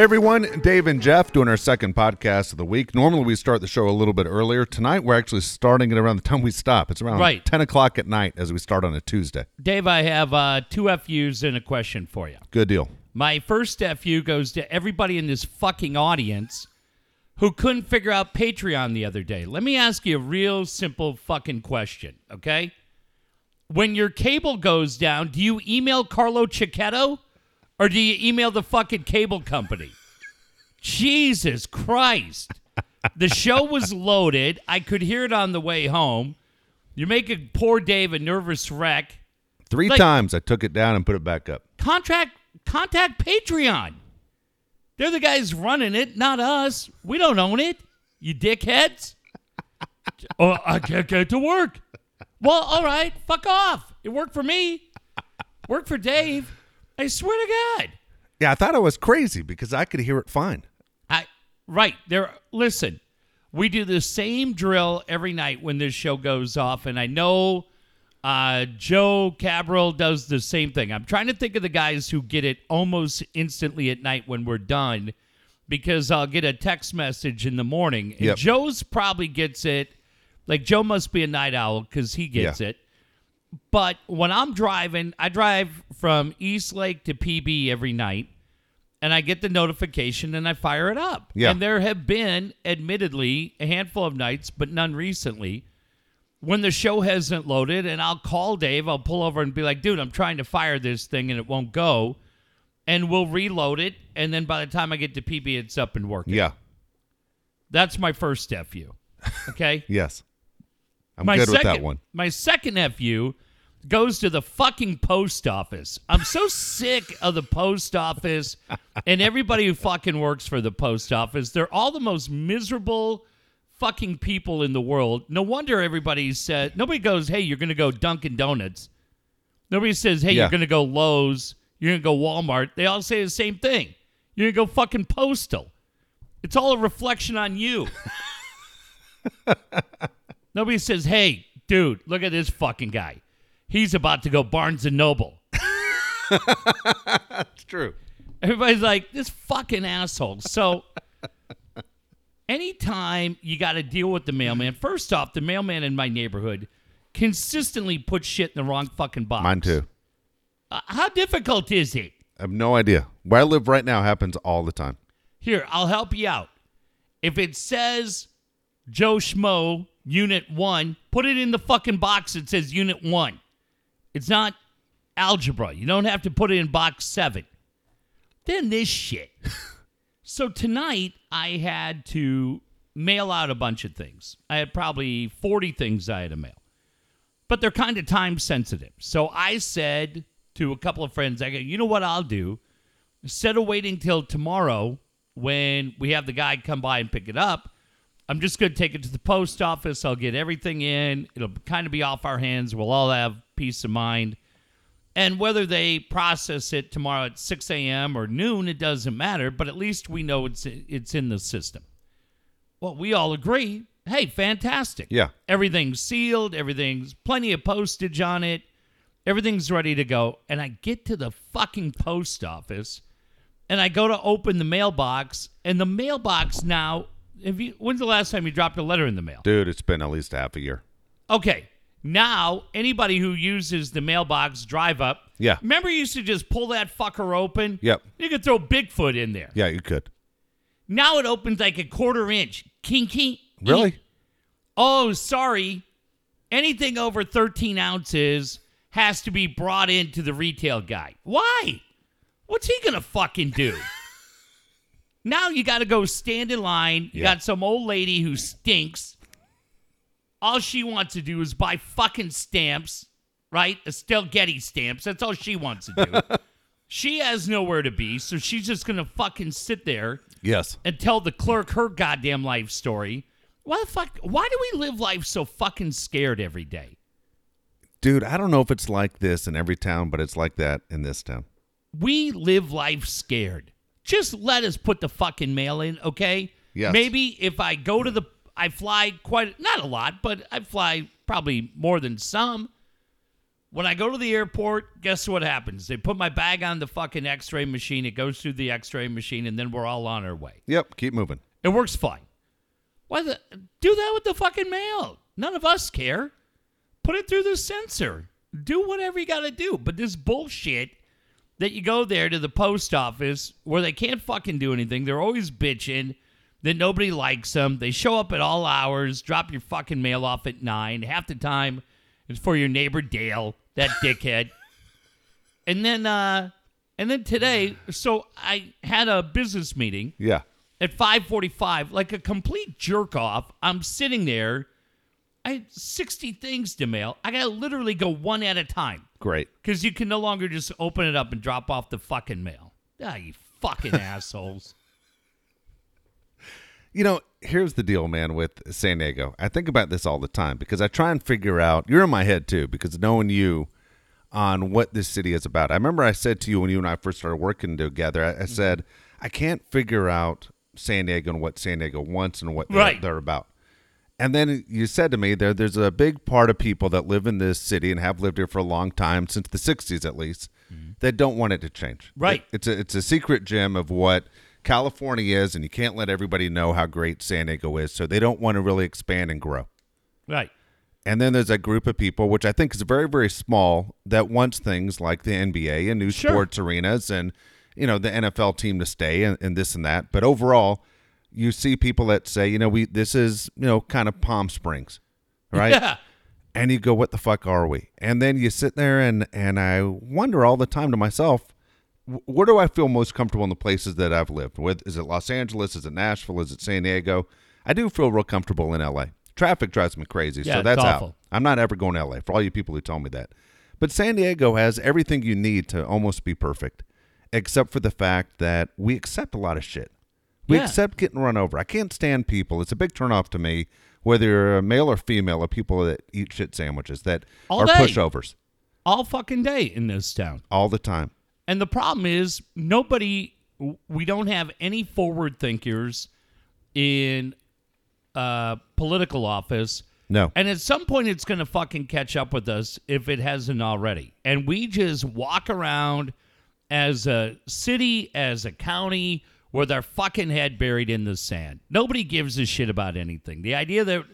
Hey everyone, Dave and Jeff doing our second podcast of the week. Normally we start the show a little bit earlier. Tonight we're actually starting it around the time we stop. It's around Right. 10 o'clock at night as we start on a Tuesday. Dave, I have uh, two FUs and a question for you. Good deal. My first FU goes to everybody in this fucking audience who couldn't figure out Patreon the other day. Let me ask you a real simple fucking question, okay? When your cable goes down, do you email Carlo Cicchetto or do you email the fucking cable company? Jesus Christ. The show was loaded. I could hear it on the way home. You're making poor Dave a nervous wreck. Three Like- times I took it down and put it back up. contract contact Patreon. They're the guys running it, not us. We don't own it. You dickheads. oh, I can't get to work. Well, all right, fuck off. It worked for me. Worked for Dave. I swear to God. Yeah, I thought I was crazy because I could hear it fine. I right there. Listen, we do the same drill every night when this show goes off, and I know uh, Joe Cabral does the same thing. I'm trying to think of the guys who get it almost instantly at night when we're done, because I'll get a text message in the morning, and Yep. Joe's probably gets it. Like Joe must be a night owl because he gets Yeah. it. But when I'm driving, I drive from East Lake to PB every night, and I get the notification and I fire it up. Yeah. And there have been, admittedly, a handful of nights, but none recently, when the show hasn't loaded, and I'll call Dave. I'll pull over and be like, dude, I'm trying to fire this thing and it won't go. And we'll reload it. And then by the time I get to PB, it's up and working. Yeah. That's my first FU. Okay. Yes. I'm my good second, with that one. My second FU goes to the fucking post office. I'm so sick of the post office and everybody who fucking works for the post office. They're all the most miserable fucking people in the world. No wonder everybody said nobody goes, "Hey, you're going to go Dunkin' Donuts." Nobody says, "Hey, Yeah. you're going to go Lowe's." You're going to go Walmart. They all say the same thing. You're going to go fucking Postal. It's all a reflection on you. Nobody says, "Hey, dude, look at this fucking guy. He's about to go Barnes and Noble." That's true. Everybody's like, "This fucking asshole." So, anytime you got to deal with the mailman, first off, the mailman in my neighborhood consistently puts shit in the wrong fucking box. Mine too. Uh, how difficult is it? I have no idea. Where I live right now happens all the time. Here, I'll help you out. If it says Joe Schmo Unit 1, put it in the fucking box that says Unit 1. It's not algebra. You don't have to put it in box 7. Then this shit. so tonight, I had to mail out a bunch of things. I had probably 40 things I had to mail. But they're kind of time sensitive. So I said to a couple of friends, I go, you know what I'll do? instead of waiting till tomorrow when we have the guy come by and pick it up, I'm just going to take it to the post office. I'll get everything in. It'll kind of be off our hands. We'll all have peace of mind. And whether they process it tomorrow at 6 a.m. or noon, it doesn't matter. But at least we know it's it's in the system. Well, we all agree. Hey, fantastic. Yeah. Everything's sealed. Everything's plenty of postage on it. Everything's ready to go. And I get to the fucking post office and I go to open the mailbox, and the mailbox now. Have you, when's the last time you dropped a letter in the mail? Dude, it's been at least half a year. Okay, now anybody who uses the mailbox drive up. Yeah. Remember, you used to just pull that fucker open. Yep. You could throw Bigfoot in there. Yeah, you could. Now it opens like a quarter inch. Kinky. Really? Oh, sorry. Anything over 13 ounces has to be brought into the retail guy. Why? What's he going to fucking do? now you got to go stand in line. You Yeah. got some old lady who stinks. All she wants to do is buy fucking stamps, right? Estelle Getty stamps. That's all she wants to do. she has nowhere to be, so she's just going to fucking sit there Yes. and tell the clerk her goddamn life story. Why the fuck? Why do we live life so fucking scared every day? Dude, I don't know if it's like this in every town, but it's like that in this town. We live life scared. Just let us put the fucking mail in, okay? Yes. Maybe if I go to the, I fly quite not a lot, but I fly probably more than some. When I go to the airport, guess what happens? They put my bag on the fucking x ray machine. It goes through the x ray machine, and then we're all on our way. Yep. Keep moving. It works fine. Why the do that with the fucking mail? None of us care. Put it through the sensor. Do whatever you got to do. But this bullshit that you go there to the post office where they can't fucking do anything. They're always bitching that nobody likes them. They show up at all hours, drop your fucking mail off at nine. Half the time it's for your neighbor Dale, that dickhead. And then uh and then today, so I had a business meeting Yeah. at 5:45 like a complete jerk off. I'm sitting there. I had 60 things to mail. I got to literally go one at a time Great. cuz you can no longer just open it up and drop off the fucking mail. Ah, you fucking assholes. You know, here's the deal, man, with San Diego. I think about this all the time because I try and figure out, you're in my head too, because knowing you on what this city is about. I remember I said to you when you and I first started working together, I, I said, I can't figure out San Diego and what San Diego wants and what they're, Right. they're about. And then you said to me there there's a big part of people that live in this city and have lived here for a long time, since the 60s at least, mm-hmm. that don't want it to change. Right. It- it's a it's a secret gem of what California is and you can't let everybody know how great San Diego is, so they don't want to really expand and grow. right. And then there's a group of people, which I think is very, very small, that wants things like the NBA and new Sure. sports arenas and, you know, the NFL team to stay and, and this and that. But overall, you see people that say, you know, we this is, you know, kind of Palm Springs, right? Yeah. And you go, what the fuck are we? And then you sit there and and I wonder all the time to myself, where do I feel most comfortable in the places that I've lived? With is it Los Angeles? Is it Nashville? Is it San Diego? I do feel real comfortable in LA. Traffic drives me crazy, Yeah, so that's out. I'm not ever going to LA. For all you people who tell me that, but San Diego has everything you need to almost be perfect, except for the fact that we accept a lot of shit. We Yeah. accept getting run over. I can't stand people. It's a big turnoff to me, whether you're a male or female, of people that eat shit sandwiches that All are day. pushovers All fucking day in this town. all the time. And the problem is nobody we don't have any forward thinkers in uh political office. No. And at some point it's going to fucking catch up with us if it hasn't already. And we just walk around as a city, as a county with our fucking head buried in the sand. Nobody gives a shit about anything. The idea that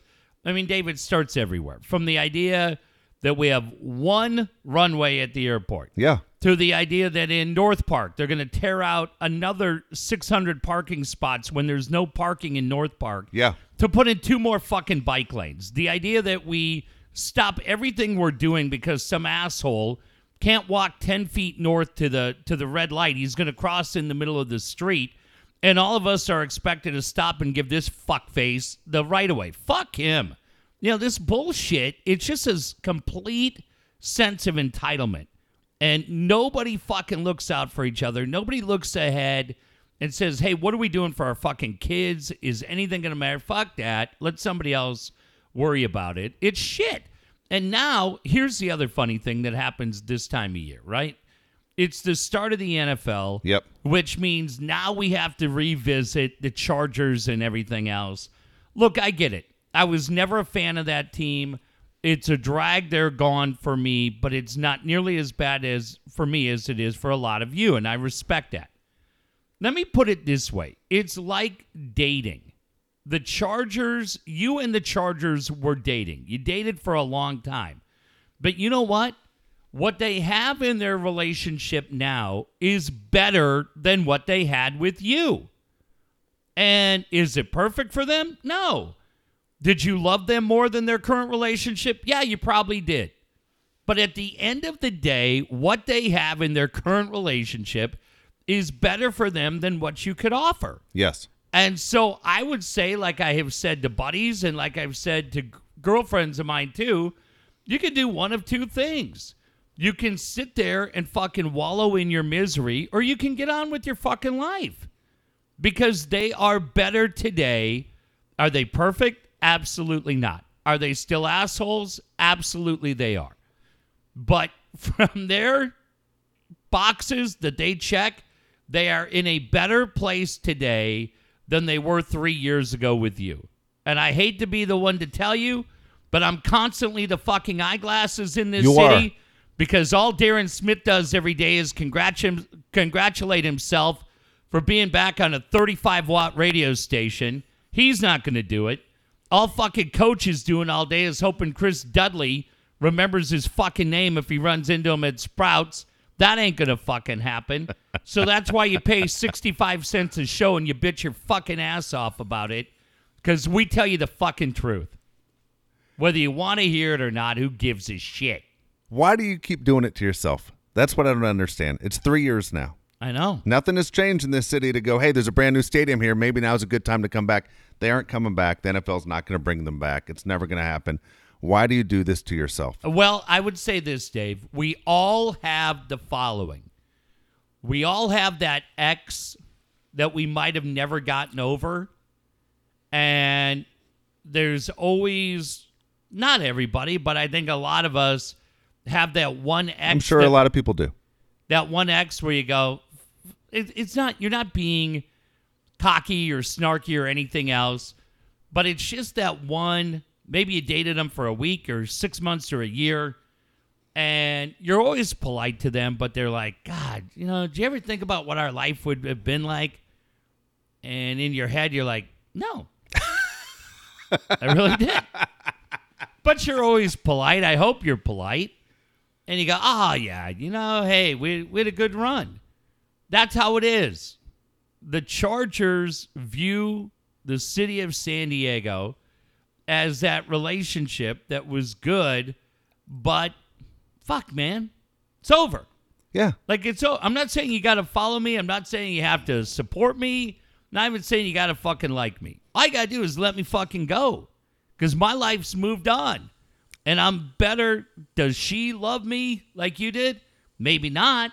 I mean David starts everywhere. From the idea that we have one runway at the airport Yeah. to the idea that in North Park they're going to tear out another 600 parking spots when there's no parking in North Park. Yeah. To put in two more fucking bike lanes. The idea that we stop everything we're doing because some asshole can't walk 10 feet north to the to the red light. He's going to cross in the middle of the street and all of us are expected to stop and give this fuckface the right of way. Fuck him. You know, this bullshit, it's just a complete sense of entitlement. And nobody fucking looks out for each other. Nobody looks ahead and says, hey, what are we doing for our fucking kids? Is anything going to matter? Fuck that. Let somebody else worry about it. It's shit. And now, here's the other funny thing that happens this time of year, right? It's the start of the NFL Yep. which means now we have to revisit the Chargers and everything else. Look, I get it. I was never a fan of that team. It's a drag they're gone for me, but it's not nearly as bad as for me as it is for a lot of you, and I respect that. Let me put it this way. It's like dating. The Chargers, you and the Chargers were dating. You dated for a long time. But you know what? What they have in their relationship now is better than what they had with you. And is it perfect for them? No. Did you love them more than their current relationship? Yeah, you probably did. But at the end of the day, what they have in their current relationship is better for them than what you could offer. Yes. And so I would say, like I have said to buddies and like I've said to girlfriends of mine too, you can do one of two things. You can sit there and fucking wallow in your misery, or you can get on with your fucking life because they are better today. Are they perfect? Absolutely not. Are they still assholes? Absolutely they are. But from their boxes that they check, they are in a better place today than they were three years ago with you. And I hate to be the one to tell you, but I'm constantly the fucking eyeglasses in this You city. Because all Darren Smith does every day is congratu- congratulate himself for being back on a 35 watt radio station. He's not going to do it. All fucking coach is doing all day is hoping Chris Dudley remembers his fucking name if he runs into him at Sprouts. That ain't going to fucking happen. So that's why you pay 65 cents a show and you bitch your fucking ass off about it because we tell you the fucking truth. Whether you want to hear it or not, who gives a shit? Why do you keep doing it to yourself? That's what I don't understand. It's three years now. I know. Nothing has changed in this city to go, hey, there's a brand new stadium here. Maybe now's a good time to come back. They aren't coming back. The NFL's not going to bring them back. It's never going to happen. Why do you do this to yourself? Well, I would say this, Dave. We all have the following. We all have that X that we might have never gotten over. And there's always, not everybody, but I think a lot of us have that one ex. I'm sure that, a lot of people do. that one X where you go, it, it's not, you're not being cocky or snarky or anything else, but it's just that one. Maybe you dated them for a week or six months or a year, and you're always polite to them, but they're like, God, you know, do you ever think about what our life would have been like? And in your head, you're like, No, I really did. But you're always polite. I hope you're polite. And you go, oh, yeah, you know, hey, we, we had a good run. That's how it is. The Chargers view the city of San Diego as that relationship that was good, but fuck, man, it's over. Yeah. Like it's so. I'm not saying you got to follow me. I'm not saying you have to support me. Not even saying you got to fucking like me. All you gotta do is let me fucking go, because my life's moved on, and I'm better. Does she love me like you did? Maybe not,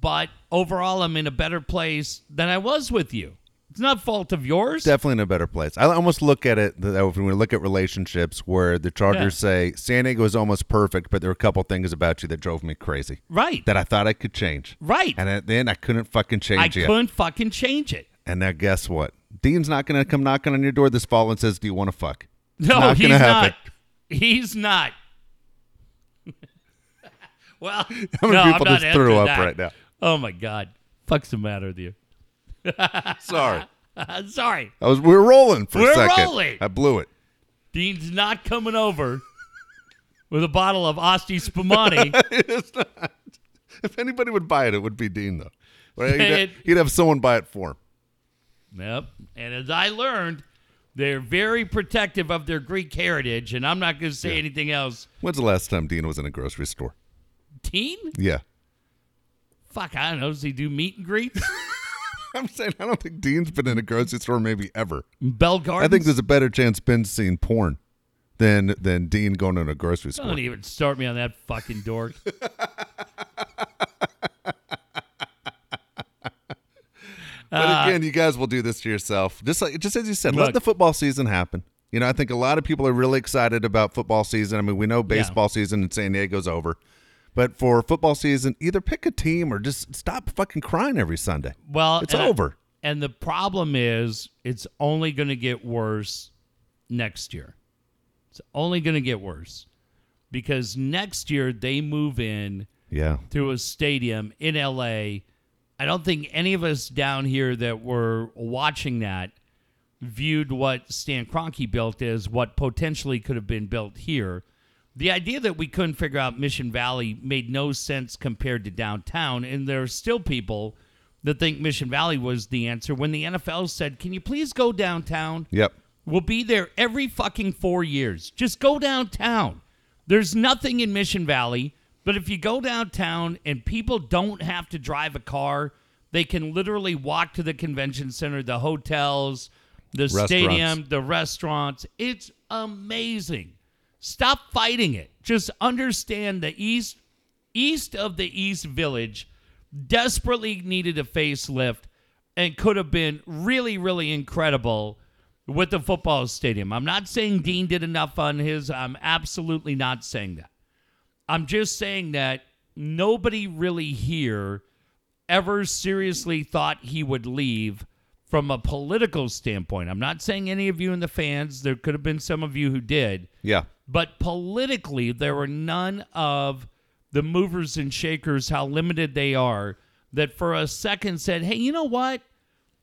but overall, I'm in a better place than I was with you. It's not fault of yours. Definitely in a better place. I almost look at it that when we look at relationships where the Chargers say San Diego is almost perfect, but there were a couple things about you that drove me crazy right. that I thought I could change. right. And at the end, I couldn't fucking I change it. couldn't fucking change it. And now, guess what? Dean's not going to come knocking on your door this fall and says, "Do you want to fuck?" No, not he's not. Happen. He's not. well, How many no, people I'm just threw up that. right now? Oh my god, fuck's the matter with you? Sorry, Sorry, I was we were rolling for We're a second. rolling. I blew it. Dean's not coming over with a bottle of Asti Spumante. it's not. If anybody would buy it, it would be Dean though. Well, he'd, It- he'd have someone buy it for him. yep. And as I learned, they're very protective of their Greek heritage, and I'm not going to say Yeah. anything else. When's the last time Dean was in a grocery store? Dean? Yeah. Fuck, I don't know. Does he do meet and greets? I'm saying I don't think Dean's been in a grocery store maybe ever. Bell I think there's a better chance Ben's seen porn than than Dean going in a grocery store. Don't even start me on that fucking dork. But ah. again, you guys will do this to yourself. Just like just as you said, Look. let the football season happen. You know, I think a lot of people are really excited about football season. I mean, we know baseball season in San Diego's over. But for football season, either pick a team or just stop fucking crying every Sunday. Well, It's and I- over. and the problem is, it's only going to get worse next year. It's only going to get worse because next year they move in Yeah. to a stadium in LA. I don't think any of us down here that were watching that viewed what Stan Kroenke built as what potentially could have been built here. The idea that we couldn't figure out Mission Valley made no sense compared to downtown, and there are still people that think Mission Valley was the answer when the NFL said, "Can you please go downtown?" Yep. We'll be there every fucking four years. Just go downtown. There's nothing in Mission Valley, but if you go downtown and people don't have to drive a car, they can literally walk to the convention center, the hotels, the stadium, the restaurants. It's amazing. Stop fighting it. Just understand the east east of the East Village desperately needed a facelift and could have been really, really incredible with the football stadium. I'm not saying Dean did enough on his. I'm absolutely not saying that. I'm just saying that nobody really here ever seriously thought he would leave from a political standpoint. I'm not saying any of you in the fans, there could have been some of you who did. Yeah. But politically, there were none of the movers and shakers, how limited they are, that for a second said, hey, you know what?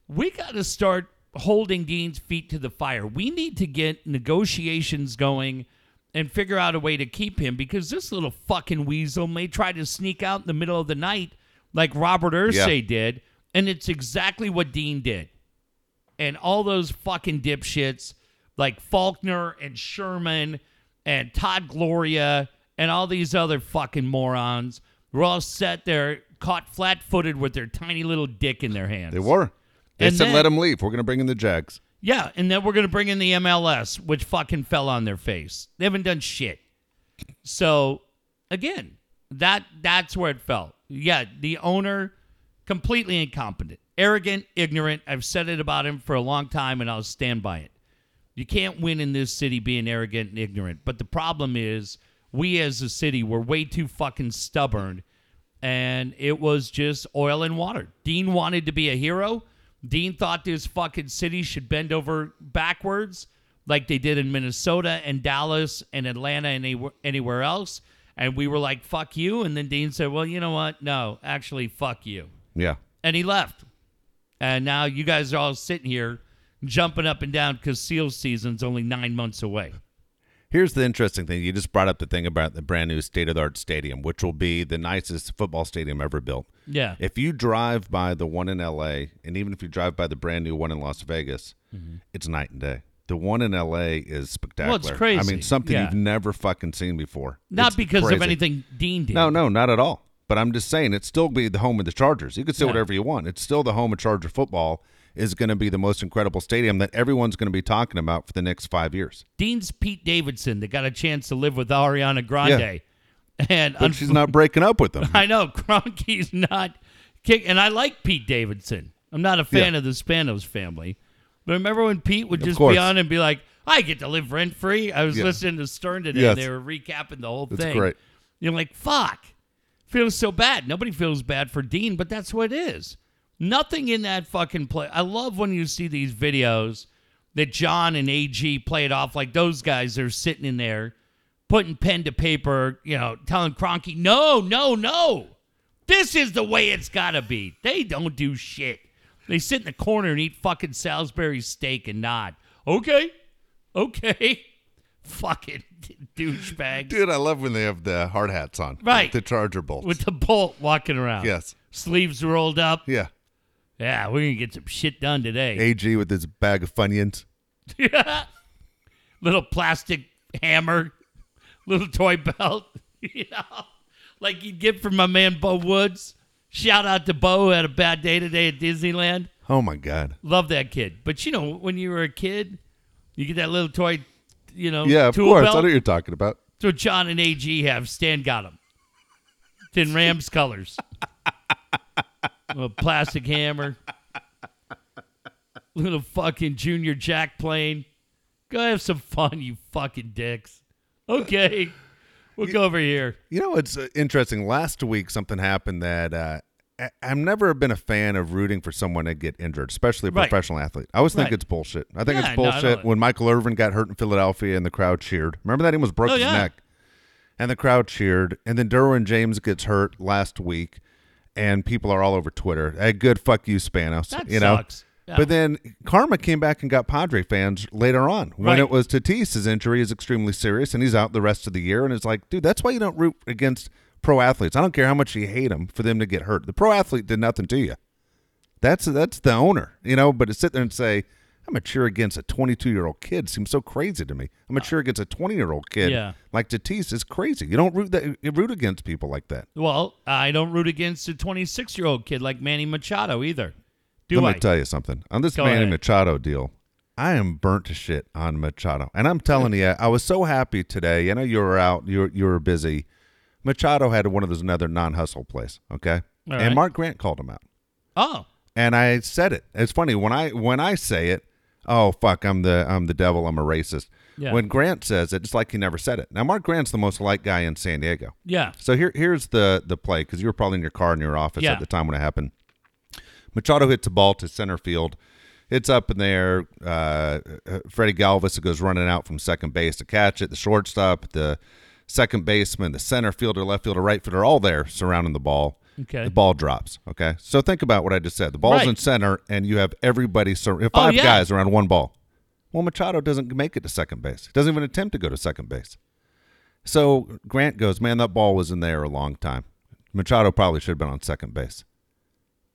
We got to start holding Dean's feet to the fire. We need to get negotiations going and figure out a way to keep him because this little fucking weasel may try to sneak out in the middle of the night like Robert Irsay Yeah. did. And it's exactly what Dean did. And all those fucking dipshits like Faulconer and Sherman and Todd Gloria and all these other fucking morons were all set there, caught flat footed with their tiny little dick in their hands. They were. They And said then- let him leave. We're going to bring in the Jags. Yeah, and then we're gonna bring in the MLS, which fucking fell on their face. They haven't done shit. So again, that that's where it fell. Yeah, the owner completely incompetent, arrogant, ignorant. I've said it about him for a long time, and I'll stand by it. You can't win in this city being arrogant and ignorant. But the problem is, we as a city were way too fucking stubborn, and it was just oil and water. Dean wanted to be a hero. Dean thought this fucking city should bend over backwards, like they did in Minnesota and Dallas and Atlanta and anywhere, anywhere else. And we were like, fuck you. And then Dean said, well, you know what? No, actually, fuck you Yeah. and he left. And now you guys are all sitting here jumping up and down because seal season's only nine months away. Here's the interesting thing. You just brought up the thing about the brand new state of the art stadium, which will be the nicest football stadium ever built. Yeah. If you drive by the one in LA, and even if you drive by the brand new one in Las Vegas, it's night and day. The one in LA is spectacular. Mm-hmm. crazy. I mean, something Yeah. you've never fucking seen before. Not It's because of anything Dean did. No, no, not at all. But I'm just saying, it's still be the home of the Chargers. You can say Yeah. whatever you want. It's still the home of Charger football. Is going to be the most incredible stadium that everyone's going to be talking about for the next five years. Dean's Pete Davidson that got a chance to live with Ariana Grande. And But she's not breaking up with him. I know Kroenke's not kick, and I like Pete Davidson. I'm not a fan Yeah. of the Spanos family, but remember when Pete would just be on and be like, "I get to live rent free." I was Yeah. listening to Stern today; Yes. and they were recapping the whole That's thing. great. You're like, "Fuck." Feels so bad. Nobody feels bad for Dean, but that's what it is. Nothing in that fucking play. I love when you see these videos that John and AG play it off like those guys are sitting in there putting pen to paper, you know, telling Kroenke, no, no, no. This is the way it's got to be. They don't do shit. They sit in the corner and eat fucking Salisbury steak and nod. Okay. Okay. Fucking douchebags. Dude, I love when they have the hard hats on. Right. The Charger bolts. With the bolt walking around. yes. Sleeves rolled up. Yeah. Yeah, we're going to get some shit done today. AG with his bag of Funyuns. little plastic hammer, little toy belt, you know, like you'd get from my man Bo Woods. Shout out to Bo who had a bad day today at Disneyland. Oh my God. Love that kid. But you know, when you were a kid, you get that little toy, you know, Yeah, of tool course. I belt. know what you're talking about. What John and AG have. Stan got them. It's in Rams colors. a plastic hammer. Little fucking Junior Jack plane. Go have some fun, you fucking dicks. Okay. We'll go over here. You know, it's uh, interesting. Last week, something happened that uh, I- I've never been a fan of rooting for someone to get injured, especially a Right. professional athlete. I always think Right. it's bullshit. I think Yeah, it's bullshit don't- when Michael Irvin got hurt in Philadelphia and the crowd cheered. Remember that? He almost broke Oh, his yeah. neck. And the crowd cheered. And then Derwin James gets hurt last week, and people are all over Twitter. Hey, good fuck you, Spanos. That you know? Yeah. But then Karma came back and got Padre fans later on when Right. it was Tatis. His injury is extremely serious and he's out the rest of the year. And it's like, dude, that's why you don't root against pro athletes. I don't care how much you hate them for them to get hurt. The pro athlete did nothing to you. That's that's the owner, you know. But to sit there and say, I'm a cheer against a 22 year old kid seems so crazy to me. I'm a cheer against a 20 year old kid Yeah. like Tatis is crazy. You don't root that. You root against people like that. Well, I don't root against a 26 year old kid like Manny Machado either. Do Let I? me tell you something. On this Go Manny ahead. Machado deal, I am burnt to shit on Machado. And I'm telling you, I was so happy today. You know you were out, you were, you were busy. Machado had one of those another non hustle place, okay? All and right. Mark Grant called him out. oh, And I said it. It's funny when I when I say it, oh fuck, I'm the I'm the devil, I'm a racist. Yeah. When Grant says it, it's like he never said it. Now Mark Grant's the most liked guy in San Diego. yeah. So here, here's the the play because you were probably in your car in your office Yeah. at the time when it happened. Machado hits a ball to center field. It's up in there. Uh, uh, Freddy Galvis goes running out from second base to catch it. The shortstop, the second baseman, the center fielder, left fielder, right fielder, all there surrounding the ball. Okay. The ball drops. Okay. So think about what I just said. The ball's Right. in center, and you have everybody, sur- Oh, five yeah. guys around one ball. Well, Machado doesn't make it to second base. He doesn't even attempt to go to second base. So Grant goes, man, that ball was in there a long time. Machado probably should have been on second base.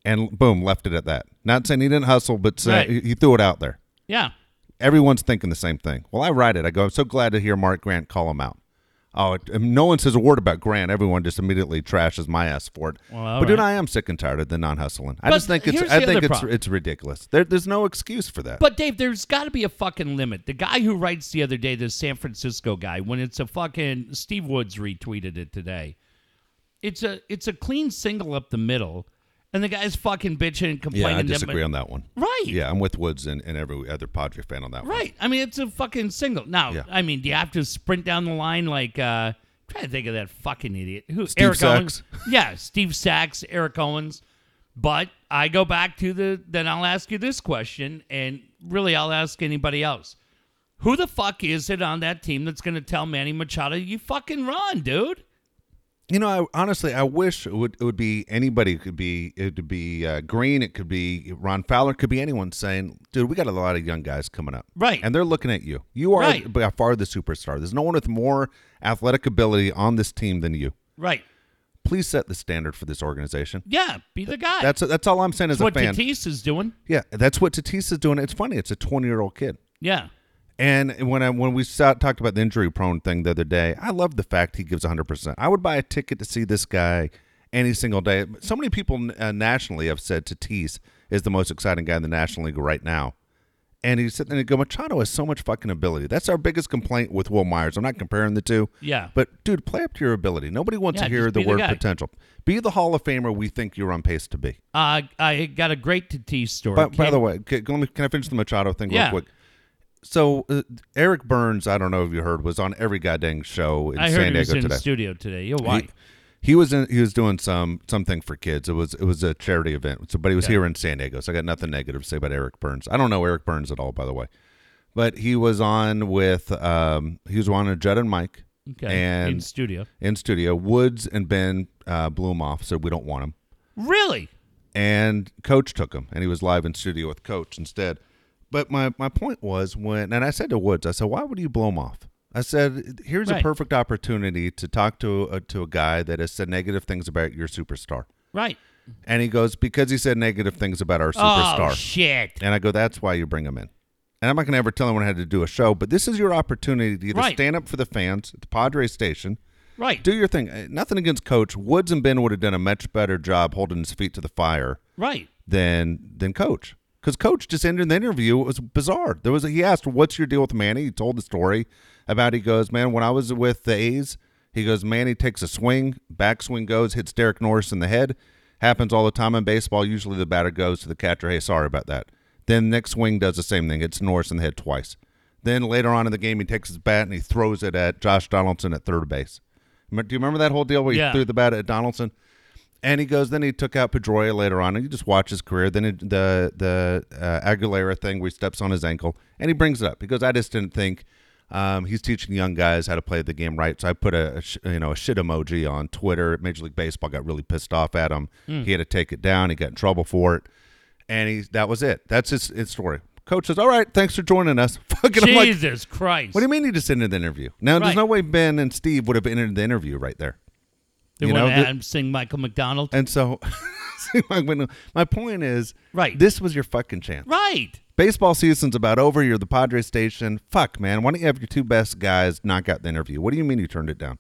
And boom, left it at that. Not saying he didn't hustle, but say, Right. he threw it out there. Yeah. Everyone's thinking the same thing. Well, I write it. I go, I'm so glad to hear Mark Grant call him out. Oh, it- um, no one says a word about Grant. Everyone just immediately trashes my ass for it. Well, but dude, right. I am sick and tired of the non-hustling. I But just think it's I think it's problem. it's ridiculous. There, there's no excuse for that. But Dave, there's got to be a fucking limit. The guy who writes the other day, the San Francisco guy, when it's a fucking Steve Woods retweeted it today. It's a it's a clean single up the middle, and the guy's fucking bitching and complaining. yeah. I disagree on that one. Right. Yeah, I'm with Woods and, and every other Padre fan on that one. Right. I mean, it's a fucking single. Now, Yeah. I mean, do you have to sprint down the line like? uh Try to think of that fucking idiot. Who? Steve Eric Sax. Owens. Yeah, Steve Sax, Eric Owens. But I go back to the. Then I'll ask you this question, and really, I'll ask anybody else. Who the fuck is it on that team that's going to tell Manny Machado, "You fucking run, dude"? You know, I, honestly, I wish it would it would be anybody. It could be it could be uh, Green. It could be Ron Fowler. It could be anyone saying, "Dude, we got a lot of young guys coming up, Right. And they're looking at you. You are Right. by far the superstar. There's no one with more athletic ability on this team than you. Right. Please set the standard for this organization. Yeah, be the guy. That's that's all I'm saying as That's what a fan. Tatis is doing. yeah, that's what Tatis is doing. It's funny. It's a 20 year old kid. Yeah. And when I when we saw, talked about the injury prone thing the other day, I love the fact he gives 100%. I would buy a ticket to see this guy any single day. So many people uh, nationally have said Tatis is the most exciting guy in the National League right now. And he's sitting there and go, Machado has so much fucking ability. That's our biggest complaint with Wil Myers. I'm not comparing the two. Yeah. But, dude, play up to your ability. Nobody wants Yeah, to hear the be the word potential. Be the Hall of Famer we think you're on pace to be. Uh, I got a great Tatis story. By, by the way, can, can, can I finish the Machado thing Yeah. real quick? So uh, Eric Byrnes, I don't know if you heard, was on every goddamn show in I San heard he was Diego in today. the studio today. Yeah, why? He, he was in, he was doing some something for kids. It was it was a charity event. So, but he was Okay. here in San Diego. So I got nothing negative to say about Eric Byrnes. I don't know Eric Byrnes at all, by the way. But he was on with um, he was on a Judd and Mike okay. and in studio. in studio. Woods and Ben uh, blew him off, said we don't want him. Really? and coach took him and he was live in studio with coach instead but my, my point was when and i said to woods i said why would you blow him off i said here's a perfect opportunity to talk to a, to a guy that has said negative things about your superstar Right. and he goes because he said negative things about our superstar Oh shit. and i go that's why you bring him in and i'm not going to ever tell anyone how to do a show but this is your opportunity to either Right. stand up for the fans at the padres station Right. do your thing Uh, nothing against coach woods and ben would have done a much better job holding his feet to the fire right. than than coach because coach just ended the interview. It was bizarre. There was a, he asked what's your deal with manny? He told the story about he goes man when i was with the a's he goes manny takes a swing backswing goes hits derek norris in the head. Happens all the time in baseball. Usually the batter goes to the catcher. Hey sorry about that. Then next swing does the same thing. Hits norris in the head twice. Then later on in the game he takes his bat and he throws it at josh donaldson at third base. Do you remember that whole deal where he Yeah. threw the bat at donaldson and he goes, then he took out Pedroia later on, and you just watch his career. Then it, the the uh, Aguilar thing where he steps on his ankle, and he brings it up. He goes, I just didn't think um, he's teaching young guys how to play the game right. So I put a, a sh- you know a shit emoji on Twitter. Major League Baseball got really pissed off at him. He had to take it down. He got in trouble for it, and he that was it. That's his, his story. Coach says, "All right, thanks for joining us." Fucking, I'm like, Jesus Christ. what do you mean you just ended the interview? Now, Right. there's no way Ben and Steve would have ended the interview right there. They you want know, to sing Michael McDonald. And so, my point is, Right. This was your fucking chance. right. Baseball season's about over. You're the Padres station. Fuck, man. Why don't you have your two best guys knock out the interview? What do you mean you turned it down?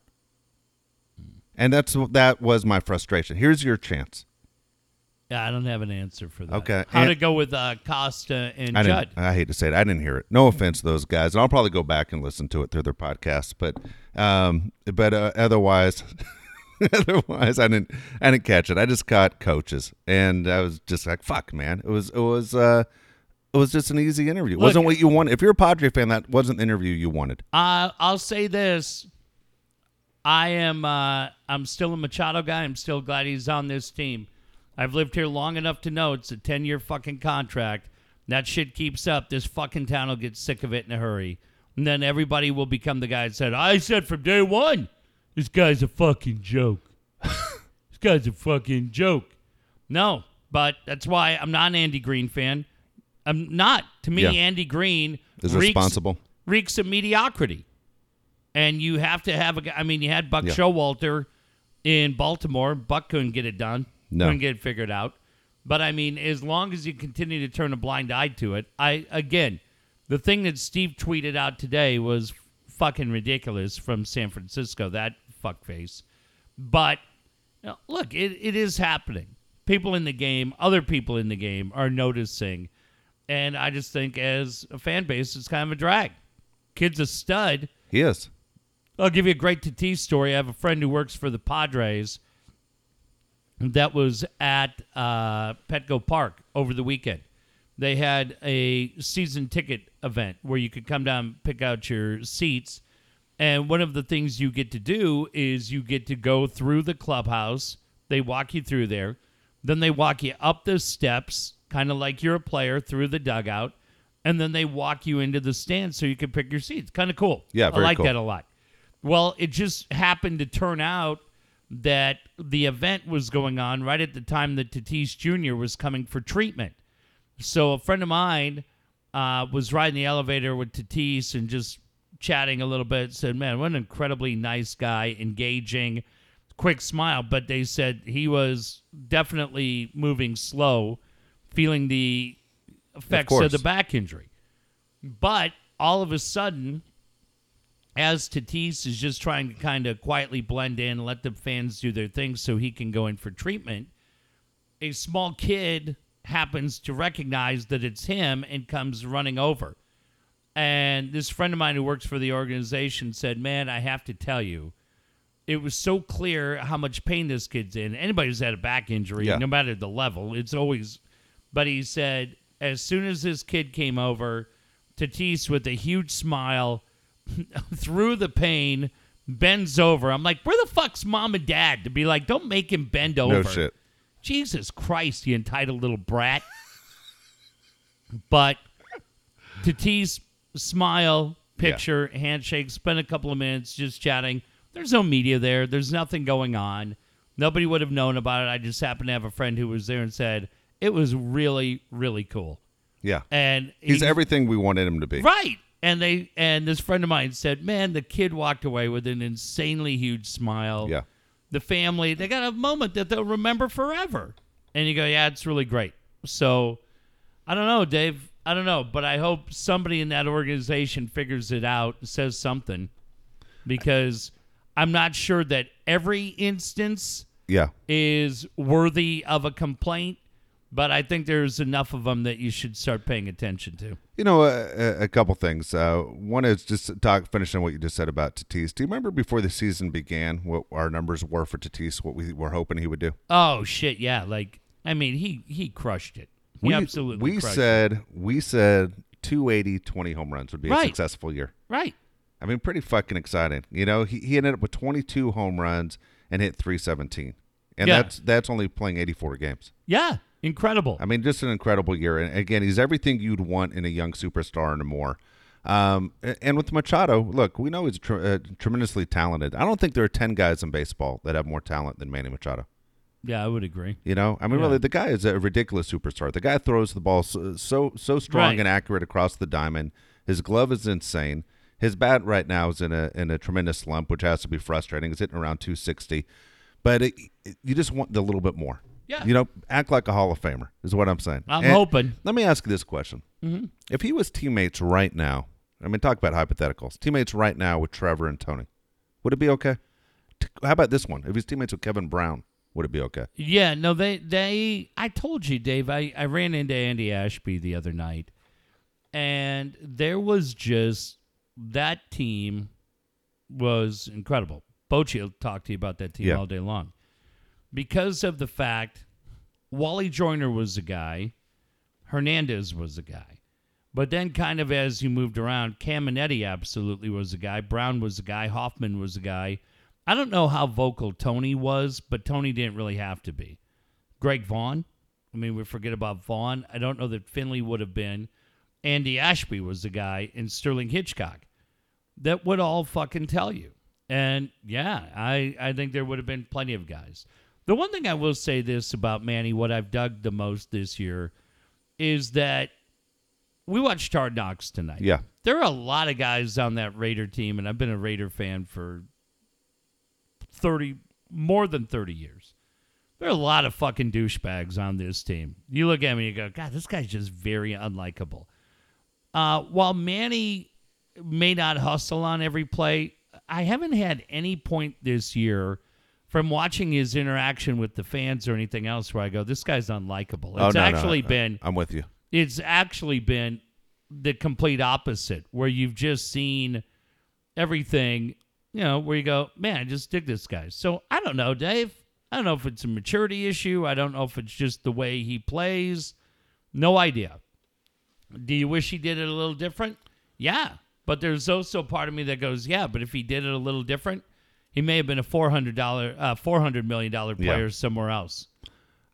And that's that was my frustration. Here's your chance. Yeah, I don't have an answer for that. Okay, How and- to go with uh, Costa and I Judd? I hate to say it. I didn't hear it. No offense to those guys, and I'll probably go back and listen to it through their podcasts. But, um, but uh, otherwise, otherwise, I didn't. I didn't catch it. I just caught coaches, and I was just like, "Fuck, man!" It was. It was. uh It was just an easy interview. It Look- wasn't what you wanted. If you're a Padre fan, that wasn't the interview you wanted. Uh, I'll say this. I am. Uh, I'm still a Machado guy. I'm still glad he's on this team. I've lived here long enough to know it's a 10 year fucking contract. That shit keeps up. This fucking town will get sick of it in a hurry. And then everybody will become the guy that said, I said from day one, this guy's a fucking joke. this guy's a fucking joke. No, but that's why I'm not an Andy Green fan. I'm not. To me, Yeah. Andy Green Is reeks, responsible. reeks of mediocrity. And you have to have a guy. I mean, you had Buck Yeah. Showalter in Baltimore. Buck couldn't get it done. No. Couldn't get it figured out. But I mean, as long as you continue to turn a blind eye to it, I again, the thing that Steve tweeted out today was fucking ridiculous from San Francisco. That fuckface. But you know, look, it, it is happening. People in the game, other people in the game are noticing. And I just think as a fan base, it's kind of a drag. Kid's a stud. He is. I'll give you a great Tatis story. I have a friend who works for the Padres that was at uh, Petco Park over the weekend. They had a season ticket event where you could come down, pick out your seats, and one of the things you get to do is you get to go through the clubhouse. They walk you through there, then they walk you up the steps, kind of like you're a player through the dugout, and then they walk you into the stands so you can pick your seats. Kind of cool. Yeah, I like cool. that a lot. Well, it just happened to turn out that the event was going on right at the time that Tatis Jr. was coming for treatment. So a friend of mine uh, was riding the elevator with Tatis and just chatting a little bit. Said, "Man, what an incredibly nice guy, engaging, quick smile." But they said he was definitely moving slow, feeling the effects of, course. the back injury. But all of a sudden, as Tatis is just trying to kind of quietly blend in, let the fans do their thing so he can go in for treatment, a small kid happens to recognize that it's him and comes running over. And this friend of mine who works for the organization said, Man, I have to tell you, it was so clear how much pain this kid's in. Anybody who's had a back injury, Yeah. no matter the level, it's always. But he said, as soon as this kid came over, Tatis with a huge smile through the pain bends over. I'm like, where the fuck's mom and dad to be like, don't make him bend over. No shit. Jesus Christ, you entitled little brat. but Tatis smile, picture, handshake, spend a couple of minutes just chatting. There's no media there. There's nothing going on. Nobody would have known about it. I just happened to have a friend who was there and said it was really, really cool. Yeah. And He's he- everything we wanted him to be. Right. And they and this friend of mine said, "Man, the kid walked away with an insanely huge smile. Yeah. The family, they got a moment that they'll remember forever." And you go, "Yeah, it's really great." So, I don't know, Dave. I don't know, but I hope somebody in that organization figures it out, and says something because I'm not sure that every instance Yeah. is worthy of a complaint, but I think there's enough of them that you should start paying attention to. You know, a, a- couple things. Uh, one is just talk, finishing what you just said about Tatis. Do you remember before the season began what our numbers were for Tatis? What we were hoping he would do? Oh shit, yeah. Like I mean, he he crushed it. He we, absolutely We said we said 280, 20 home runs would be a successful year. Right. I mean, pretty fucking exciting. You know, he, he ended up with 22 home runs and hit 317, and Yeah. that's that's only playing 84 games. Yeah. Incredible. I mean, just an incredible year. And again, he's everything you'd want in a young superstar and more. Um, and with Machado, look, we know he's tr- uh, tremendously talented. I don't think there are 10 guys in baseball that have more talent than Manny Machado. Yeah, I would agree. You know, I mean, Yeah. really, the guy is a ridiculous superstar. The guy throws the ball so so, so strong Right. and accurate across the diamond. His glove is insane. His bat right now is in a in a tremendous slump, which has to be frustrating. It's hitting around 260, but it, it- you just want a little bit more. Yeah. You know, act like a Hall of Famer is what I'm saying. I'm And hoping. Let me ask you this question: Mm-hmm. If he was teammates right now, I mean, talk about hypotheticals. Teammates right now with Trevor and Tony, would it be okay? How about this one? If he's teammates with Kevin Brown, would it be okay? Yeah, no, they they I told you, Dave, I, I ran into Andy Ashby the other night and there was just that team was incredible. Bochy will talk to you about that team Yeah. all day long. Because of the fact Wally Joyner was a guy, Hernandez was a guy. But then kind of as you moved around, Caminiti absolutely was a guy. Brown was a guy. Hoffman was a guy. I don't know how vocal Tony was, but Tony didn't really have to be. Greg Vaughn. I mean, we forget about Vaughn. I don't know that Finley would have been. Andy Ashby was the guy, and Sterling Hitchcock. That would all fucking tell you. And yeah, I, I think there would have been plenty of guys. The one thing I will say this about Manny, what I've dug the most this year, is that we watched Hard Knocks tonight. Yeah. There are a lot of guys on that Raider team, and I've been a Raider fan for 30, more than 30 years. There are a lot of fucking douchebags on this team. You look at me and you go, God, this guy's just very unlikable. Uh, while Manny may not hustle on every play, I haven't had any point this year from watching his interaction with the fans or anything else where I go, this guy's unlikable. It's Oh, no, no, actually been I'm with you. it's actually been the complete opposite where you've just seen everything you know where you go man i just dig this guy. So i don't know dave. I don't know if it's a maturity issue. I don't know if it's just the way he plays. No idea. Do you wish he did it a little different? Yeah. But there's also part of me that goes yeah but if he did it a little different he may have been a $400 uh, $400 million Yeah. player somewhere else.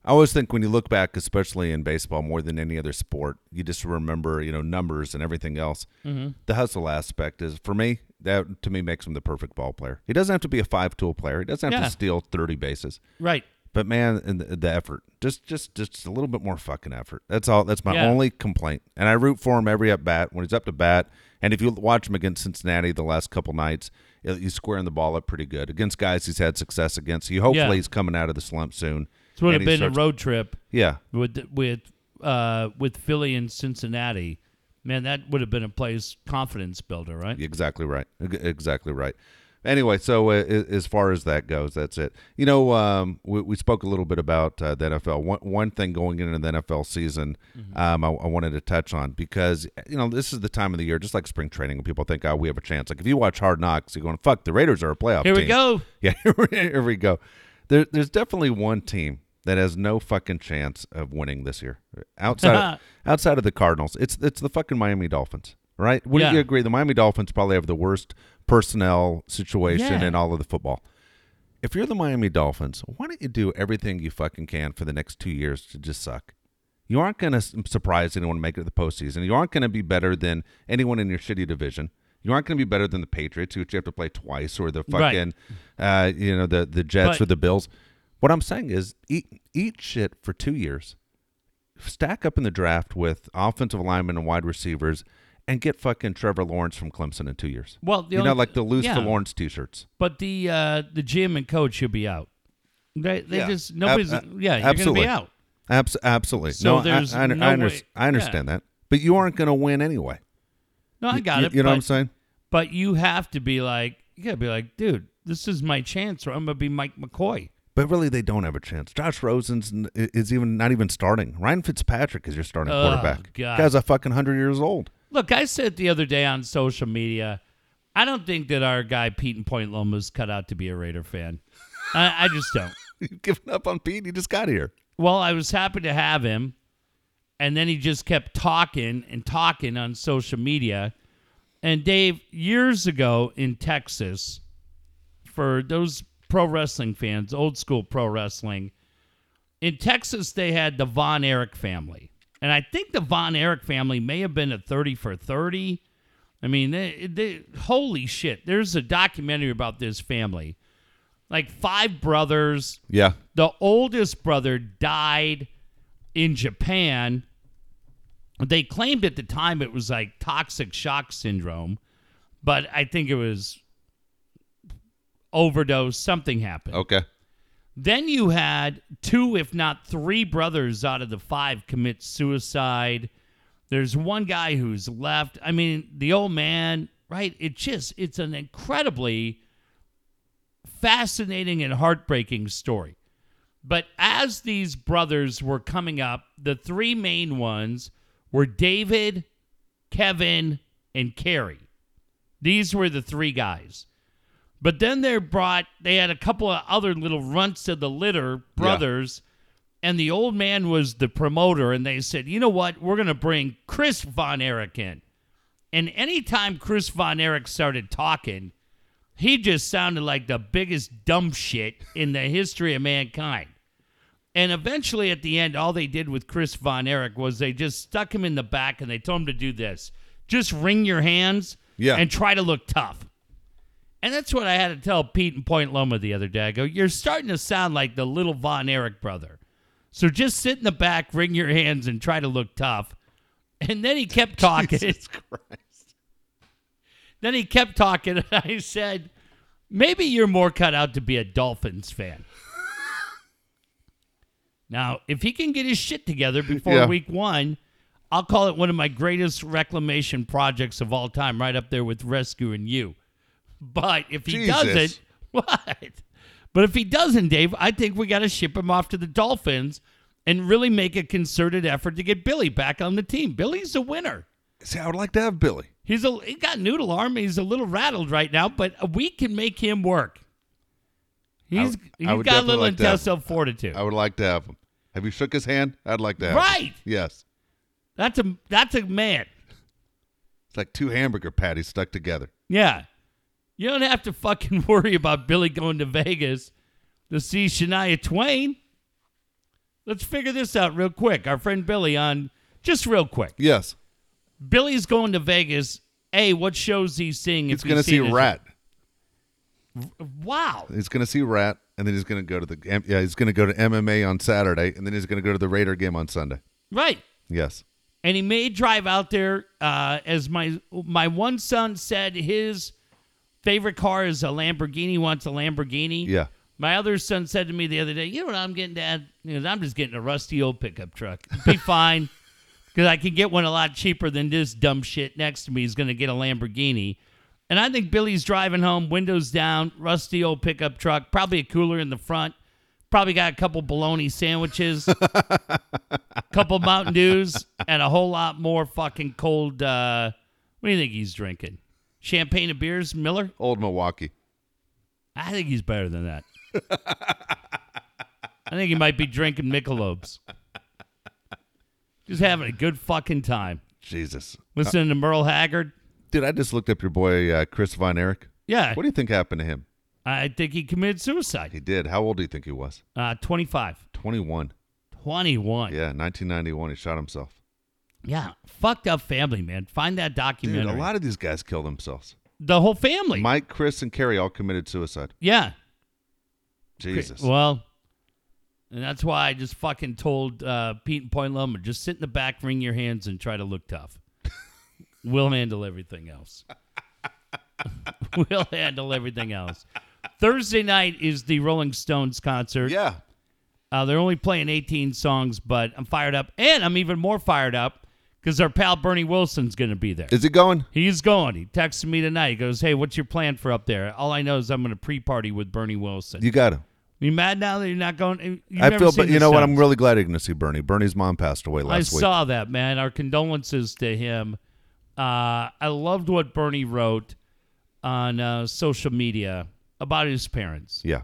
I always think when you look back, especially in baseball more than any other sport, you just remember, you know, numbers and everything else. Mm-hmm. The hustle aspect is, for me, that to me makes him the perfect ball player. He doesn't have to be a five tool player. He doesn't have Yeah. to steal 30 bases. right But man, and the, the effort, just just just a little bit more fucking effort. That's all. That's my Yeah. only complaint. And I root for him every at bat when he's up to bat. And if you watch him against Cincinnati the last couple nights, uh, he's squaring the ball up pretty good against guys he's had success against. He hopefully Yeah. he's coming out of the slump soon. this would have been starts- a road trip Yeah, with with uh, with Philly and Cincinnati, man, that would have been a play's confidence builder, right? Exactly right. Exactly right. Anyway, so uh, as far as that goes, that's it. You know, um, we, we spoke a little bit about uh, the NFL. One, one thing going into the NFL season, um, I, I wanted to touch on because you know this is the time of the year, just like spring training, when people think, "Oh, we have a chance." Like if you watch Hard Knocks, you're going, "Fuck, the Raiders are a playoff." Here we team." go. Yeah, here we go. There, there's definitely one team that has no fucking chance of winning this year outside of, outside of the Cardinals. It's it's the fucking Miami Dolphins, right? Wouldn't Yeah. you agree? The Miami Dolphins probably have the worst personnel situation Yeah. in all of the football. If you're the Miami Dolphins, why don't you do everything you fucking can for the next two years to just suck? You aren't going to surprise anyone to make it to the postseason. You aren't going to be better than anyone in your shitty division. You aren't going to be better than the Patriots, which you have to play twice, or the Right. fucking, uh, you know, the the Jets But- or the Bills. What I'm saying is, eat eat shit for two years, stack up in the draft with offensive linemen and wide receivers, and get fucking Trevor Lawrence from Clemson in two years. Well, the you know, like the lose yeah. to Lawrence T-shirts. But the uh, the GM and coach should be out. They, they Yeah. just nobody's. Ab- uh, yeah, you're going to absolutely. be out. Abs- absolutely. So no, there's I, I, no I, under- way- I understand that, but you aren't going to win anyway. No, I got you, it. You know but, what I'm saying? But you have to be like, you got to be like, dude, this is my chance, or I'm going to be Mike McCoy. But really, they don't have a chance. Josh Rosen's n- is even not even starting. Ryan Fitzpatrick is your starting Oh, quarterback. God. Guy's a fucking hundred years old. Look, I said the other day on social media, I don't think that our guy Pete and Point Loma is cut out to be a Raider fan. I, I just don't. You've given up on Pete. He just got here. Well, I was happy to have him, and then he just kept talking and talking on social media. And Dave, years ago in Texas, for those pro wrestling fans, old school pro wrestling, in Texas they had the Von Erich family, and I think the Von Erich family may have been a thirty for thirty. I mean, they, they, holy shit! There's a documentary about this family, like five brothers Yeah. the oldest brother died in Japan. They claimed at the time it was like toxic shock syndrome, but I think it was overdose. Something happened. Okay. Then you had two, if not three brothers out of the five commit suicide. There's one guy who's left. I mean, the old man, right? It just, it's an incredibly fascinating and heartbreaking story. But as these brothers were coming up, the three main ones were David, Kevin, and Kerry. These were the three guys. But then they brought, they had a couple of other little runts of the litter brothers, and the old man was the promoter. And they said, you know what? We're going to bring Chris Von Erich in. And anytime Chris Von Erich started talking, he just sounded like the biggest dumb shit in the history of mankind. And eventually, at the end, all they did with Chris Von Erich was they just stuck him in the back and they told him to do this just wring your hands Yeah. and try to look tough. And that's what I had to tell Pete in Point Loma the other day. I go, You're starting to sound like the little Von Erich brother. So just sit in the back, wring your hands, and try to look tough. And then he kept talking. Jesus Christ. Then he kept talking, and I said, Maybe you're more cut out to be a Dolphins fan. now, if he can get his shit together before Yeah. week one, I'll call it one of my greatest reclamation projects of all time, right up there with rescuing you. But if he Jesus. doesn't, what? But if he doesn't, Dave, I think we got to ship him off to the Dolphins and really make a concerted effort to get Billy back on the team. Billy's a winner. See, I would like to have Billy. He's a he got noodle arm. He's a little rattled right now, but we can make him work. He's would- he's I got a little like intestinal fortitude. I would like to have him. Have you shook his hand? I'd like to have him. Right. Yes. That's a that's a man. It's like two hamburger patties stuck together. Yeah. You don't have to fucking worry about Billy going to Vegas to see Shania Twain. Let's figure this out real quick. Our friend Billy on just real quick. Yes. Billy's going to Vegas. A, what shows he's seeing? He's going to see? Ratt. Wow. He's going to see Ratt, and then he's going to go to the yeah. He's going to go to MMA on Saturday, and then he's going to go to the Raider game on Sunday. Right. Yes. and he may drive out there. Uh, as my my one son said, his favorite car is a Lamborghini. Wants a Lamborghini. Yeah. My other son said to me the other day, "You know what I'm getting, Dad? You know, I'm just getting a rusty old pickup truck. It'd be fine because I can get one a lot cheaper than this dumb shit next to me is going to get a Lamborghini." And I think Billy's driving home, windows down, rusty old pickup truck, probably a cooler in the front, probably got a couple bologna sandwiches, a couple Mountain Dews, and a whole lot more fucking cold. Uh, what do you think he's drinking? Champagne and beers, Miller. Old Milwaukee. I think he's better than that. I think he might be drinking Michelob's. Just having a good fucking time. Jesus. Listening to Merle Haggard. Dude, I just looked up your boy uh, Chris Von Erich. Yeah, What do you think happened to him? I think he committed suicide. He did. How old do you think he was? Uh, 25. 21. 21. Yeah, 1991. He shot himself. Yeah, fucked up family, man. Find that Dude, documentary. a lot of these guys kill themselves. the whole family. Mike, Chris, and Kerry all committed suicide. yeah. Jesus. Well, and that's why I just fucking told uh, Pete and Point Loma, just sit in the back, wring your hands, and try to look tough. we'll handle everything else. we'll handle everything else. Thursday night is the Rolling Stones concert. yeah. Uh, they're only playing 18 songs, but I'm fired up. And I'm even more fired up because our pal Bernie Wilson's going to be there. Is he going? He's going. He texted me tonight. He goes, Hey, what's your plan for up there? All I know is I'm going to pre party with Bernie Wilson. You got him. you mad now that you're not going? You've I feel, but you know what? I'm really glad you're going to see Bernie. Bernie's mom passed away I last week. I saw that, man. Our condolences to him. Uh, I loved what Bernie wrote on uh, social media about his parents Yeah.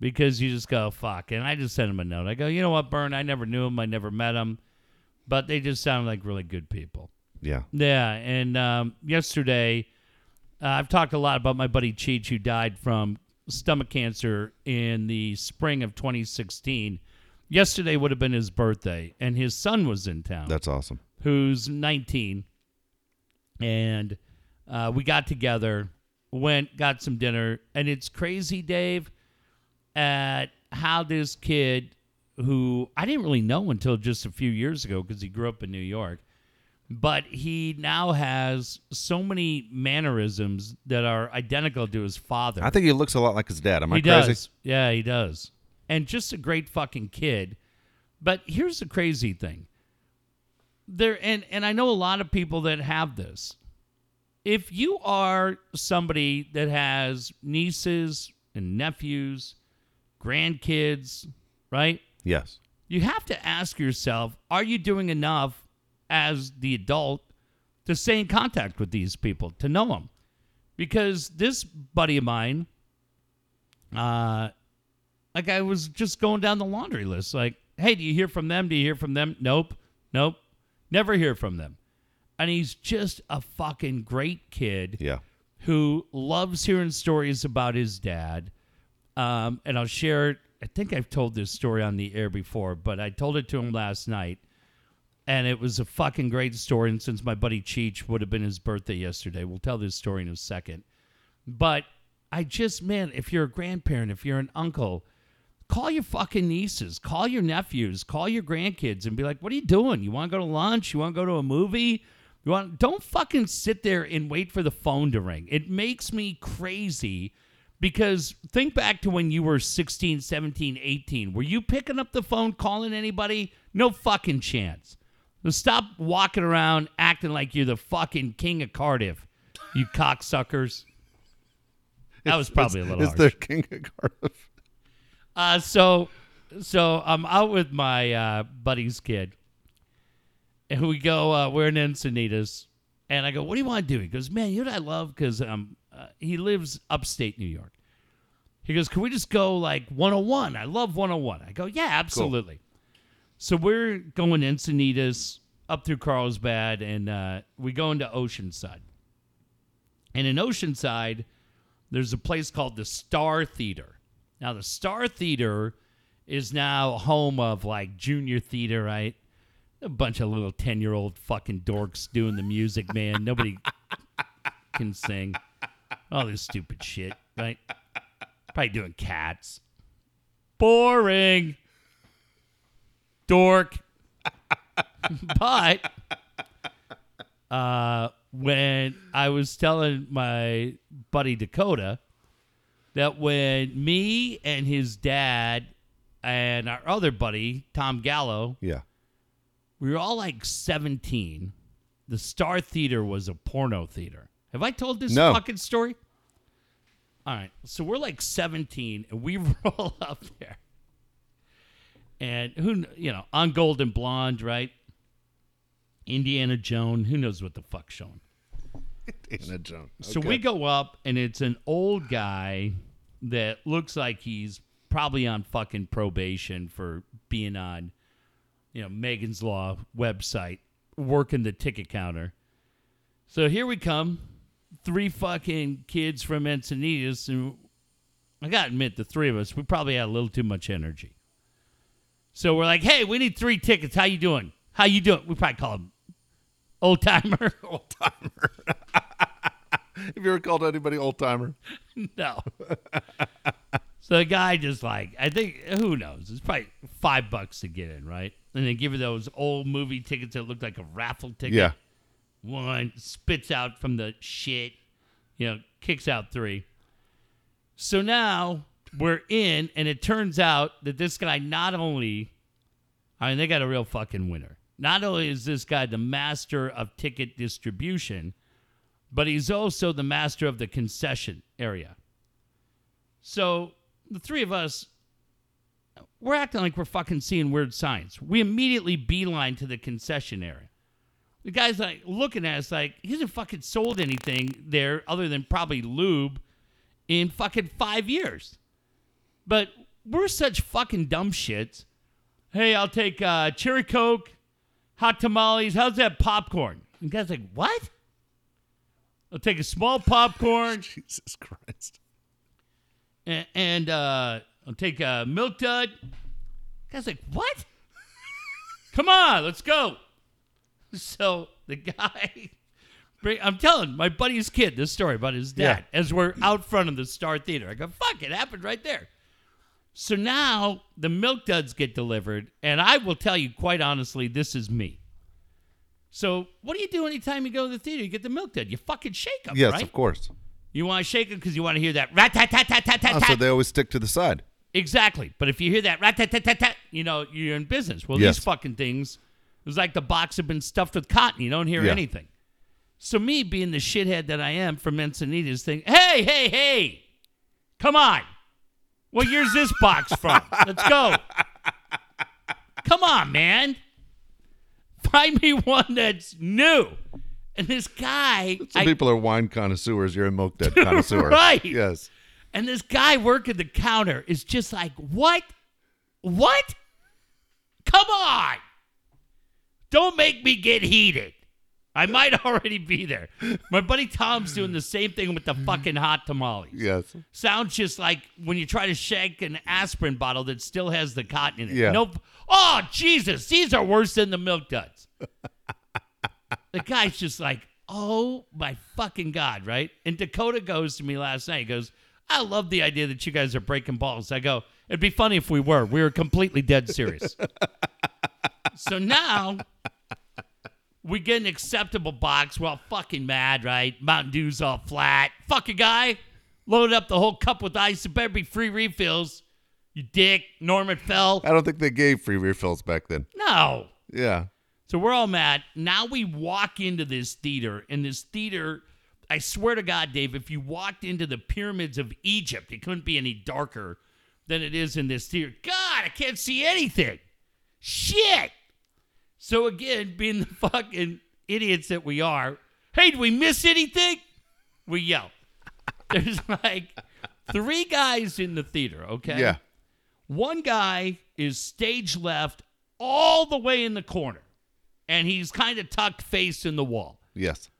because you just go, fuck. And I just sent him a note. I go, you know what, Bern? I never knew him. I never met him. But they just sound like really good people. Yeah. Yeah. And um, yesterday, uh, I've talked a lot about my buddy Cheech, who died from stomach cancer in the spring of 2016. Yesterday would have been his birthday, and his son was in town That's awesome. who's 19, and uh, we got together, went, got some dinner, and it's crazy, Dave, at how this kid, who I didn't really know until just a few years ago because he grew up in New York, but he now has so many mannerisms that are identical to his father. I think he looks a lot like his dad. Am I he crazy? does. Yeah, he does. And just a great fucking kid. But here's the crazy thing. There and and I know a lot of people that have this. If you are somebody that has nieces and nephews, grandkids, right? Yes. You have to ask yourself, are you doing enough as the adult to stay in contact with these people, to know them? Because this buddy of mine, uh, like I was just going down the laundry list, like, hey, do you hear from them? Do you hear from them? Nope, nope, never hear from them. And he's just a fucking great kid Yeah. who loves hearing stories about his dad. Um, and I'll share it. I think I've told this story on the air before, but I told it to him last night. And it was a fucking great story. And since my buddy Cheech would have been his birthday yesterday, we'll tell this story in a second. But I just, man, if you're a grandparent, if you're an uncle, call your fucking nieces, call your nephews, call your grandkids and be like, what are you doing? You want to go to lunch? You want to go to a movie? You want don't fucking sit there and wait for the phone to ring. It makes me crazy because think back to when you were 16, 17, 18. Were you picking up the phone calling anybody? No fucking chance. So stop walking around acting like you're the fucking king of Cardiff, you cocksuckers. That was probably a little Is harsh. there King of Cardiff? Uh, so, so I'm out with my uh, buddy's kid, and we go. Uh, we're in Encinitas, and I go, "What do you want to do?" He goes, "Man, you know what I love because um, uh, he lives upstate New York." He goes, "Can we just go like 101? I love 101." I go, "Yeah, absolutely." So we're going Encinitas up through Carlsbad, and uh, we go into Oceanside. And in Oceanside, there's a place called the Star Theater. Now, the Star Theater is now home of like junior theater, right? A bunch of little 10 year old fucking dorks doing the music, man. Nobody can sing. All this stupid shit, right? Probably doing cats. Boring. Dork. but uh, when I was telling my buddy Dakota that when me and his dad and our other buddy Tom Gallo, Yeah. we were all like 17. The Star Theater was a porno theater. Have I told this No. fucking story? All right. So we're like 17 and we roll up there. And who, you know, on Golden Blonde, right? Indiana Jones, who knows what the fuck's showing. Indiana Jones. So we go up, and it's an old guy that looks like he's probably on fucking probation for being on, you know, Megan's Law website, working the ticket counter. So here we come, three fucking kids from Encinitas, and I gotta admit, the three of us, we probably had a little too much energy. So we're like, "Hey, we need three tickets. How you doing? How you doing?" We probably call him old timer. old timer. Have you ever called anybody old timer? No. so the guy just like I think who knows? It's probably five bucks to get in, right? And they give you those old movie tickets that look like a raffle ticket. Yeah. One spits out from the shit, you know, kicks out three. So now we're in, and it turns out that this guy not only, I mean, they got a real fucking winner. Not only is this guy the master of ticket distribution, but he's also the master of the concession area. So the three of us, we're acting like we're fucking seeing weird signs. We immediately beeline to the concession area. The guy's like looking at us like he hasn't fucking sold anything there other than probably lube in fucking five years. But we're such fucking dumb shits. Hey, I'll take uh, cherry coke, hot tamales. How's that popcorn? And the guy's like, what? I'll take a small popcorn Jesus Christ. and, and uh, I'll take a milk dud. Guy's like, what? Come on, let's go. So the guy, I'm telling my buddy's kid this story about his dad as we're out front of the Star Theater. I go, fuck, it happened right there. So now the milk duds get delivered, and I will tell you quite honestly, this is me. So what do you do anytime you go to the theater? You get the milk dud. You fucking shake them, Yes, right? of course. You want to shake them because you want to hear that rat tat tat tat tat tat Oh, so they always stick to the side. Exactly. But if you hear that rat tat tat tat tat, you know you're in business. Well, Yes. these fucking things, was like the box had been stuffed with cotton. You don't hear Yeah. anything. So me being the shithead that I am from Encinitas, thing, hey, hey, hey, come on. What year's this box from? Let's go. Come on, man. Find me one that's new. And this guy, Some I- people are wine connoisseurs. You're a milk dead connoisseur. Right. Yes. And this guy working the counter is just like, what? What? Come on. Don't make me get heated. I might already be there. My buddy Tom's doing the same thing with the mm-hmm. fucking hot tamales. Yes. Sounds just like when you try to shake an aspirin bottle that still has the cotton in it. Yeah. Nope. Oh, Jesus. These are worse than the milk duds. the guy's just like, oh my fucking God, right? And Dakota goes to me last night. He goes, I love the idea that you guys are breaking balls. I go, it'd be funny if we were. We were completely dead serious. so now we get an acceptable box. We're all fucking mad, right? Mountain Dew's all flat. Fuck a guy. Load up the whole cup with ice. It better be free refills. You dick. Norman fell. I don't think they gave free refills back then. No. Yeah. So we're all mad. Now we walk into this theater, and this theater, I swear to God, Dave, if you walked into the pyramids of Egypt, it couldn't be any darker than it is in this theater. God, I can't see anything. Shit. So again, being the fucking idiots that we are, hey, do we miss anything? We yell. There's like three guys in the theater, okay? Yeah. One guy is stage left all the way in the corner, and he's kind of tucked face in the wall. Yes.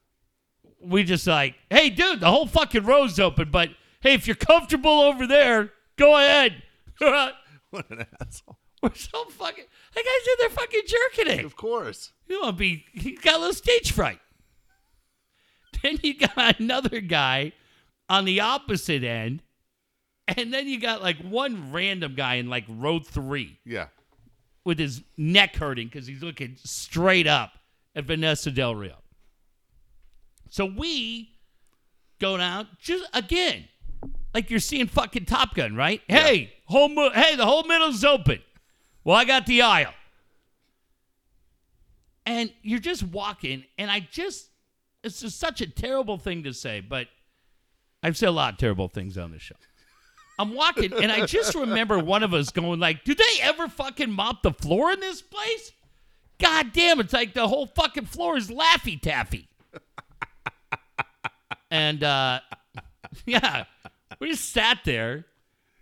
We just like, hey, dude, the whole fucking row's open, but hey, if you're comfortable over there, go ahead. What an asshole. We're so fucking. That guy's in there fucking jerking it. Of course. You want to be? He got a little stage fright. Then you got another guy on the opposite end, and then you got like one random guy in like row three Yeah. with his neck hurting because he's looking straight up at Vanessa Del Rio. So we go down just again, like you're seeing fucking Top Gun, right? Hey, whole mo- hey, the whole middle's open. Well, I got the aisle, and you're just walking, and I just it's just such a terrible thing to say, but I've said a lot of terrible things on this show. I'm walking, and I just remember one of us going like, "Do they ever fucking mop the floor in this place?" God damn, it's like the whole fucking floor is Laffy Taffy. and uh, yeah, we just sat there,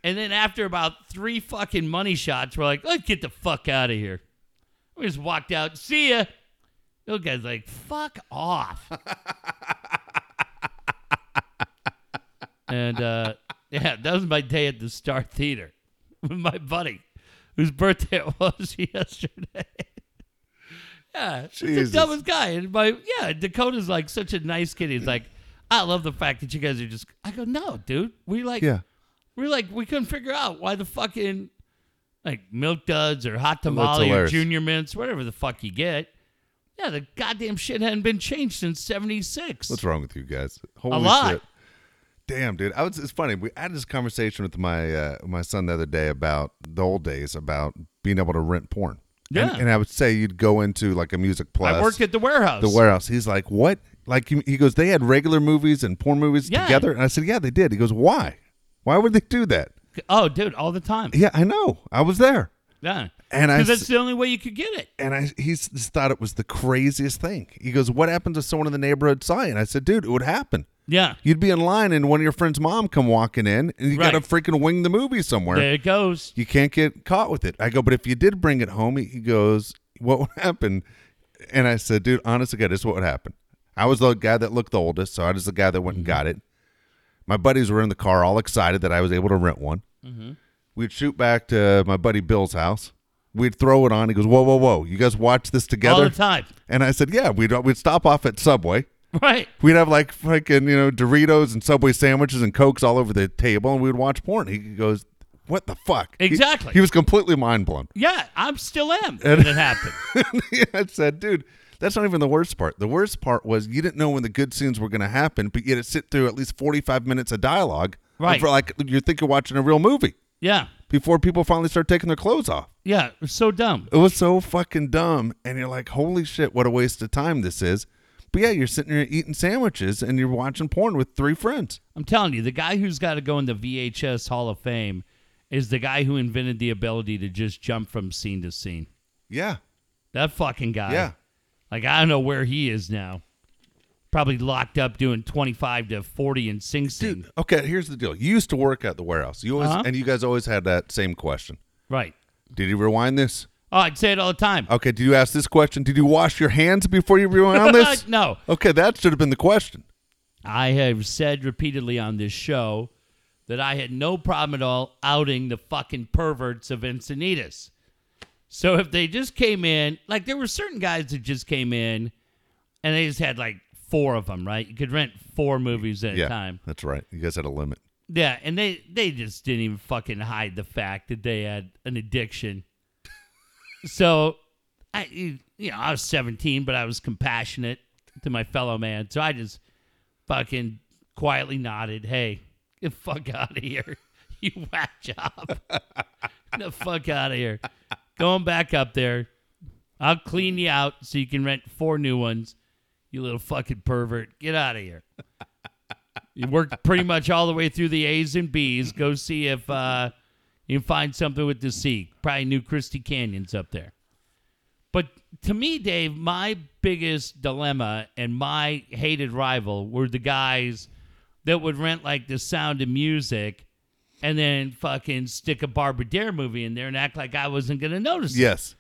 and then after about three fucking money shots, we're like, "Let's get the fuck out of here." We just walked out. See ya. The guy's like, "Fuck off." and uh, yeah, that was my day at the Star Theater with my buddy, whose birthday it was yesterday. yeah, he's the dumbest guy. And my yeah, Dakota's like such a nice kid. He's like, I love the fact that you guys are just. I go, no, dude. We like, Yeah. We're like, we couldn't figure out why the fucking like milk duds or hot tamale or junior mints, whatever the fuck you get. Yeah, the goddamn shit hadn't been changed since '76. What's wrong with you guys? Holy lot. shit. Damn, dude. I was it's funny. We had this conversation with my uh, my son the other day about the old days about being able to rent porn. And- Yeah. And, I would say you'd go into like a music plus I worked at the warehouse. the warehouse. He's like, "What?" Like he, he goes, "They had regular movies and porn movies Yeah. together." And I said, "Yeah, they did." He goes, "Why? Why would they do that?" Oh, dude, all the time. Yeah, I know. I was there. Yeah, And I because that's the only way you could get it. And I he just thought it was the craziest thing. He goes, "What happens if someone in the neighborhood saw you?" And I said, "Dude, it would happen. Yeah, You'd be in line, and one of your friends' mom come walking in, and you got to freaking wing the movie somewhere. there it goes. You can't get caught with it." I go, "But if you did bring it home," he goes, "What would happen?" And I said, "Dude, honestly, God, this is what would happen. I was the guy that looked the oldest, so I was the guy that went and mm-hmm. got it. My buddies were in the car, all excited that I was able to rent one. Mm-hmm. We'd shoot back to my buddy Bill's house." We'd throw it on. He goes, "Whoa, whoa, whoa! You guys watch this together All the time. And I said, "Yeah." We'd we'd stop off at Subway. Right. We'd have like fucking you know Doritos and Subway sandwiches and cokes all over the table, and we'd watch porn. He goes, "What the fuck?" Exactly. He, was completely mind blown. Yeah, I'm still am when it happened. I said, "Dude, that's not even the worst part. The worst part was you didn't know when the good scenes were going to happen, but you had to sit through at least forty five minutes of dialogue, Right. For like you think you're watching a real movie Yeah. before people finally start taking their clothes off. Yeah. It was so dumb. It was so fucking dumb, and you're like, "Holy shit, what a waste of time this is." But yeah, you're sitting there eating sandwiches and you're watching porn with three friends. I'm telling you, the guy who's got to go in the VHS Hall of Fame is the guy who invented the ability to just jump from scene to scene. Yeah, That fucking guy. yeah. Like, I don't know where he is now. Probably locked up doing 25 to 40 in Sing Sing. Dude, okay, here's the deal. You used to work at the warehouse. You always Uh-huh. and you guys always had that same question. Right. Did you rewind this? Oh, I'd say it all the time. Okay, did you ask this question? Did you wash your hands before you rewound this? no. Okay, that should have been the question. I have said repeatedly on this show that I had no problem at all outing the fucking perverts of Encinitas. So if they just came in, like there were certain guys that just came in and they just had like four of them, right? You could rent four movies at yeah, a time. that's right. You guys had a limit. Yeah, and they they just didn't even fucking hide the fact that they had an addiction. so, I you know I was 17, but I was compassionate to my fellow man, so I just fucking quietly nodded, "Hey, get the fuck out of here, you whack job, get the fuck out of here, going back up there. I'll clean you out so you can rent four new ones. You little fucking pervert, get out of here." You worked pretty much all the way through the A's and B's. Go see if uh, you can find something with the C. Probably New Christy Canyon's up there. But to me, Dave, my biggest dilemma and my hated rival were the guys that would rent like the sound of music and then fucking stick a Barbara Dare movie in there and act like I wasn't going to notice it. Yes.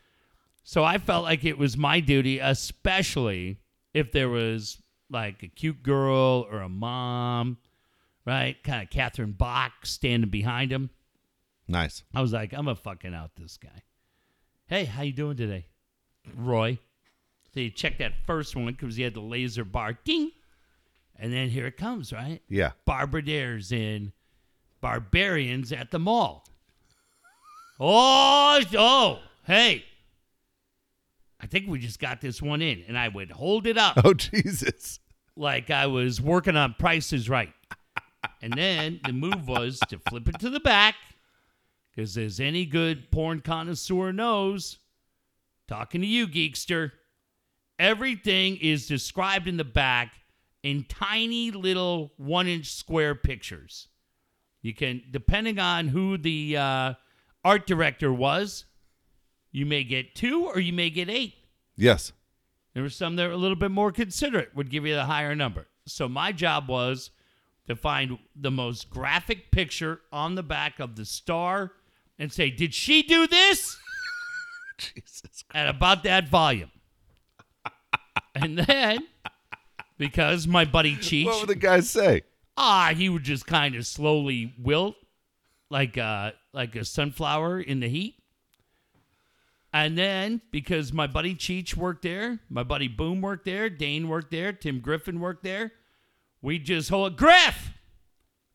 So I felt like it was my duty, especially if there was like a cute girl or a mom, right? Kind of Catherine Bach standing behind him. Nice. I was like, I'm gonna fucking out this guy. Hey, how you doing today, Roy? So you check that first one because he had the laser bar, ding, and then here it comes, right? Yeah. Barbara Dares in Barbarians at the Mall. Oh, oh, hey. I think we just got this one in. And I would hold it up Oh Jesus. like I was working on prices right. And then the move was to flip it to the back because as any good porn connoisseur knows, talking to you, geekster, everything is described in the back in tiny little one inch square pictures. You can, depending on who the uh, art director was, you may get two or you may get eight. Yes. There were some that were a little bit more considerate, would give you the higher number. So my job was to find the most graphic picture on the back of the star and say, Did she do this? Jesus. At about that volume. and then, because my buddy Cheech, What would the guys say? Ah, he would just kind of slowly wilt like a, like a sunflower in the heat. And then, because my buddy Cheech worked there, my buddy Boom worked there, Dane worked there, Tim Griffin worked there, we just hold Griff!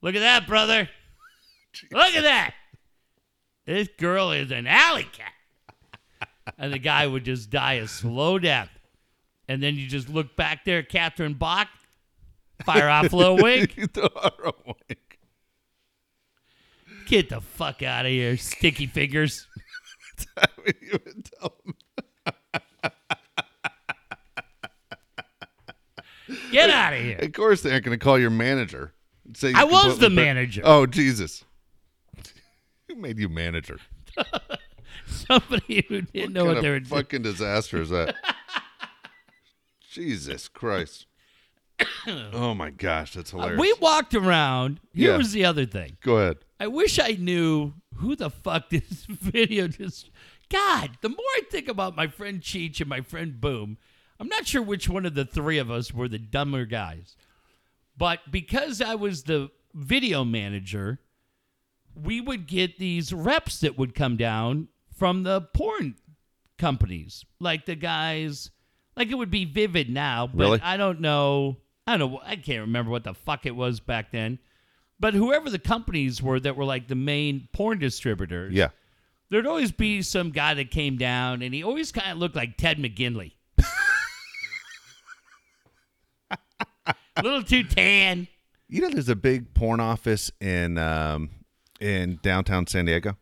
Look at that, brother. Look at that. This girl is an alley cat. And the guy would just die a slow death. And then you just look back there, Catherine Bach, fire off a little wink. You throw her a wink. Get the fuck out of here, sticky fingers. I you would tell. Get out of here. Of course, they aren't going to call your manager. and Say you I was completely the manager. Oh Jesus! Who made you manager? Somebody who didn't know what of they were doing. fucking disaster is that? Jesus Christ! oh my gosh, that's uh, hilarious. We walked around. Here Yeah. was the other thing. Go ahead. I wish I knew who the fuck this video just. God, the more I think about my friend Cheech and my friend Boom, I'm not sure which one of the three of us were the dumber guys. But because I was the video manager, we would get these reps that would come down from the porn companies. Like the guys, like it would be Vivid now, but Really? I don't know. I don't know. I can't remember what the fuck it was back then. But whoever the companies were that were like the main porn distributors, Yeah. there'd always be some guy that came down and he always kind of looked like Ted McGinley. A little too tan. You know, there's a big porn office in um, in downtown San Diego.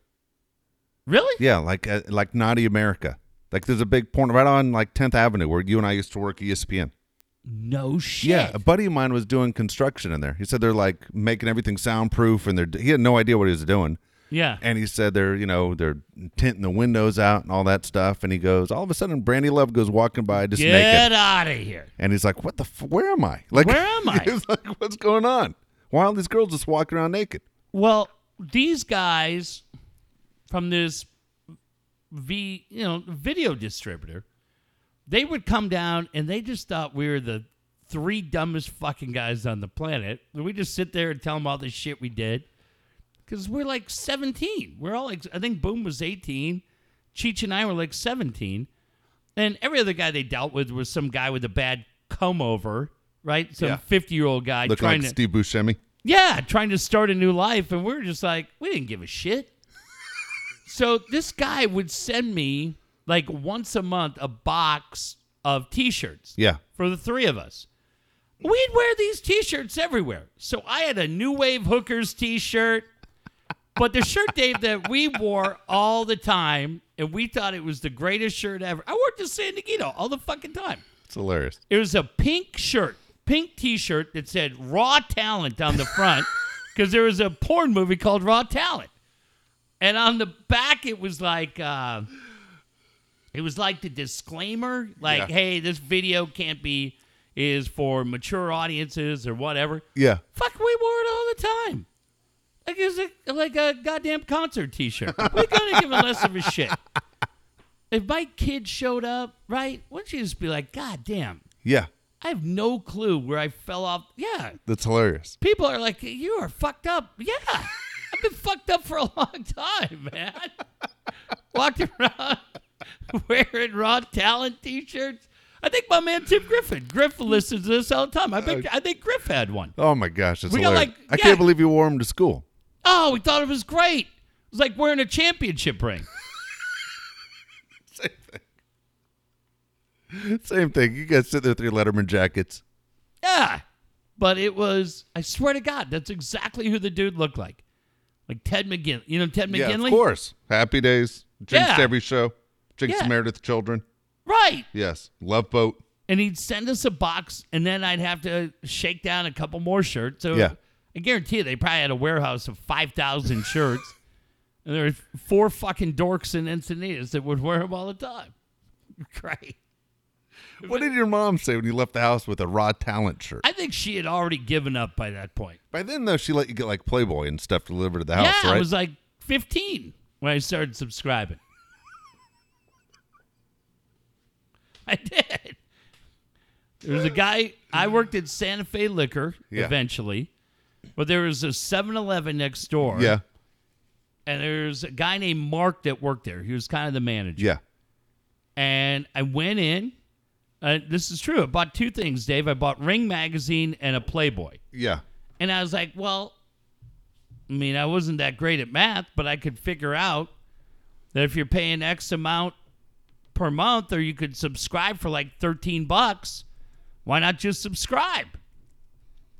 Really? Yeah, like uh, like Naughty America. Like there's a big porn right on like 10th Avenue where you and I used to work ESPN. No shit. Yeah, a buddy of mine was doing construction in there. He said they're like making everything soundproof, and they're he had no idea what he was doing. Yeah. And he said they're you know they're tinting the windows out and all that stuff. And he goes, all of a sudden, Brandi Love goes walking by just Get naked, out of here. and he's like, "What the? F- where am I? Like, Where am I? He's like, "What's going on? Why are these girls just walking around naked?" Well, these guys from this V, you know, video distributor, they would come down and they just thought we were the three dumbest fucking guys on the planet. We just sit there and tell them all the shit we did because we're like 17. We're all like, I think Boom was 18. Cheech and I were like 17. And every other guy they dealt with was some guy with a bad comb over, right? Some Yeah. 50 year old guy trying like to. Steve Buscemi. Yeah, trying to start a new life, and we were just like, we didn't give a shit. so this guy would send me like once a month a box of T-shirts Yeah. for the three of us. We'd wear these T-shirts everywhere. So I had a New Wave Hookers T-shirt, but the shirt, Dave, that we wore all the time, and we thought it was the greatest shirt ever. I wore it to San Diego all the fucking time. It's hilarious. It was a pink shirt, pink T-shirt that said "Raw Talent" on the front, because there was a porn movie called Raw Talent, and on the back it was like, uh, it was like the disclaimer, like, Yeah. "Hey, this video can't be is for mature audiences or whatever." Yeah. Fuck, we wore it all the time. Like it was a, like a goddamn concert T-shirt. We couldn't give a less of a shit. If my kid showed up, right? Wouldn't you just be like, "God damn." Yeah. I have no clue where I fell off. Yeah. That's hilarious. People are like, you are fucked up. Yeah. I've been fucked up for a long time, man. Walked around wearing raw talent t shirts. I think my man Tim Griffin. Griff listens to this all the time. I think uh, I think Griff had one. Oh my gosh, it's We got, hilarious. like- I can't believe you wore them to school. Oh, we thought it was great. It was like wearing a championship ring. Same thing. Same thing. You guys sit there with your Letterman jackets. Yeah. But it was, I swear to God, that's exactly who the dude looked like. Like Ted McGinley. You know Ted McGinley. Yeah, of course. Happy Days. Jinxed Yeah. every show. Jinxed Yeah. Married with Children. Right. Yes. Love Boat. and he'd send us a box, and then I'd have to shake down a couple more shirts. So Yeah. I guarantee you, they probably had a warehouse of five thousand shirts, and there were four fucking dorks in Encinitas that would wear them all the time. Great. What did your mom say when you left the house with a raw talent shirt? I think she had already given up by that point. By then, though, she let you get like Playboy and stuff delivered to the house, yeah, right? I was like fifteen when I started subscribing. I did. There was a guy I worked at Santa Fe Liquor Yeah. eventually, but there was a 7-Eleven next door. yeah. and there's a guy named Mark that worked there. He was kind of the manager. Yeah. And I went in. Uh, this is true. I bought two things, Dave. I bought Ring magazine and a Playboy. Yeah. And I was like, well, I mean, I wasn't that great at math, but I could figure out that if you're paying X amount per month, or you could subscribe for like 13 bucks, why not just subscribe?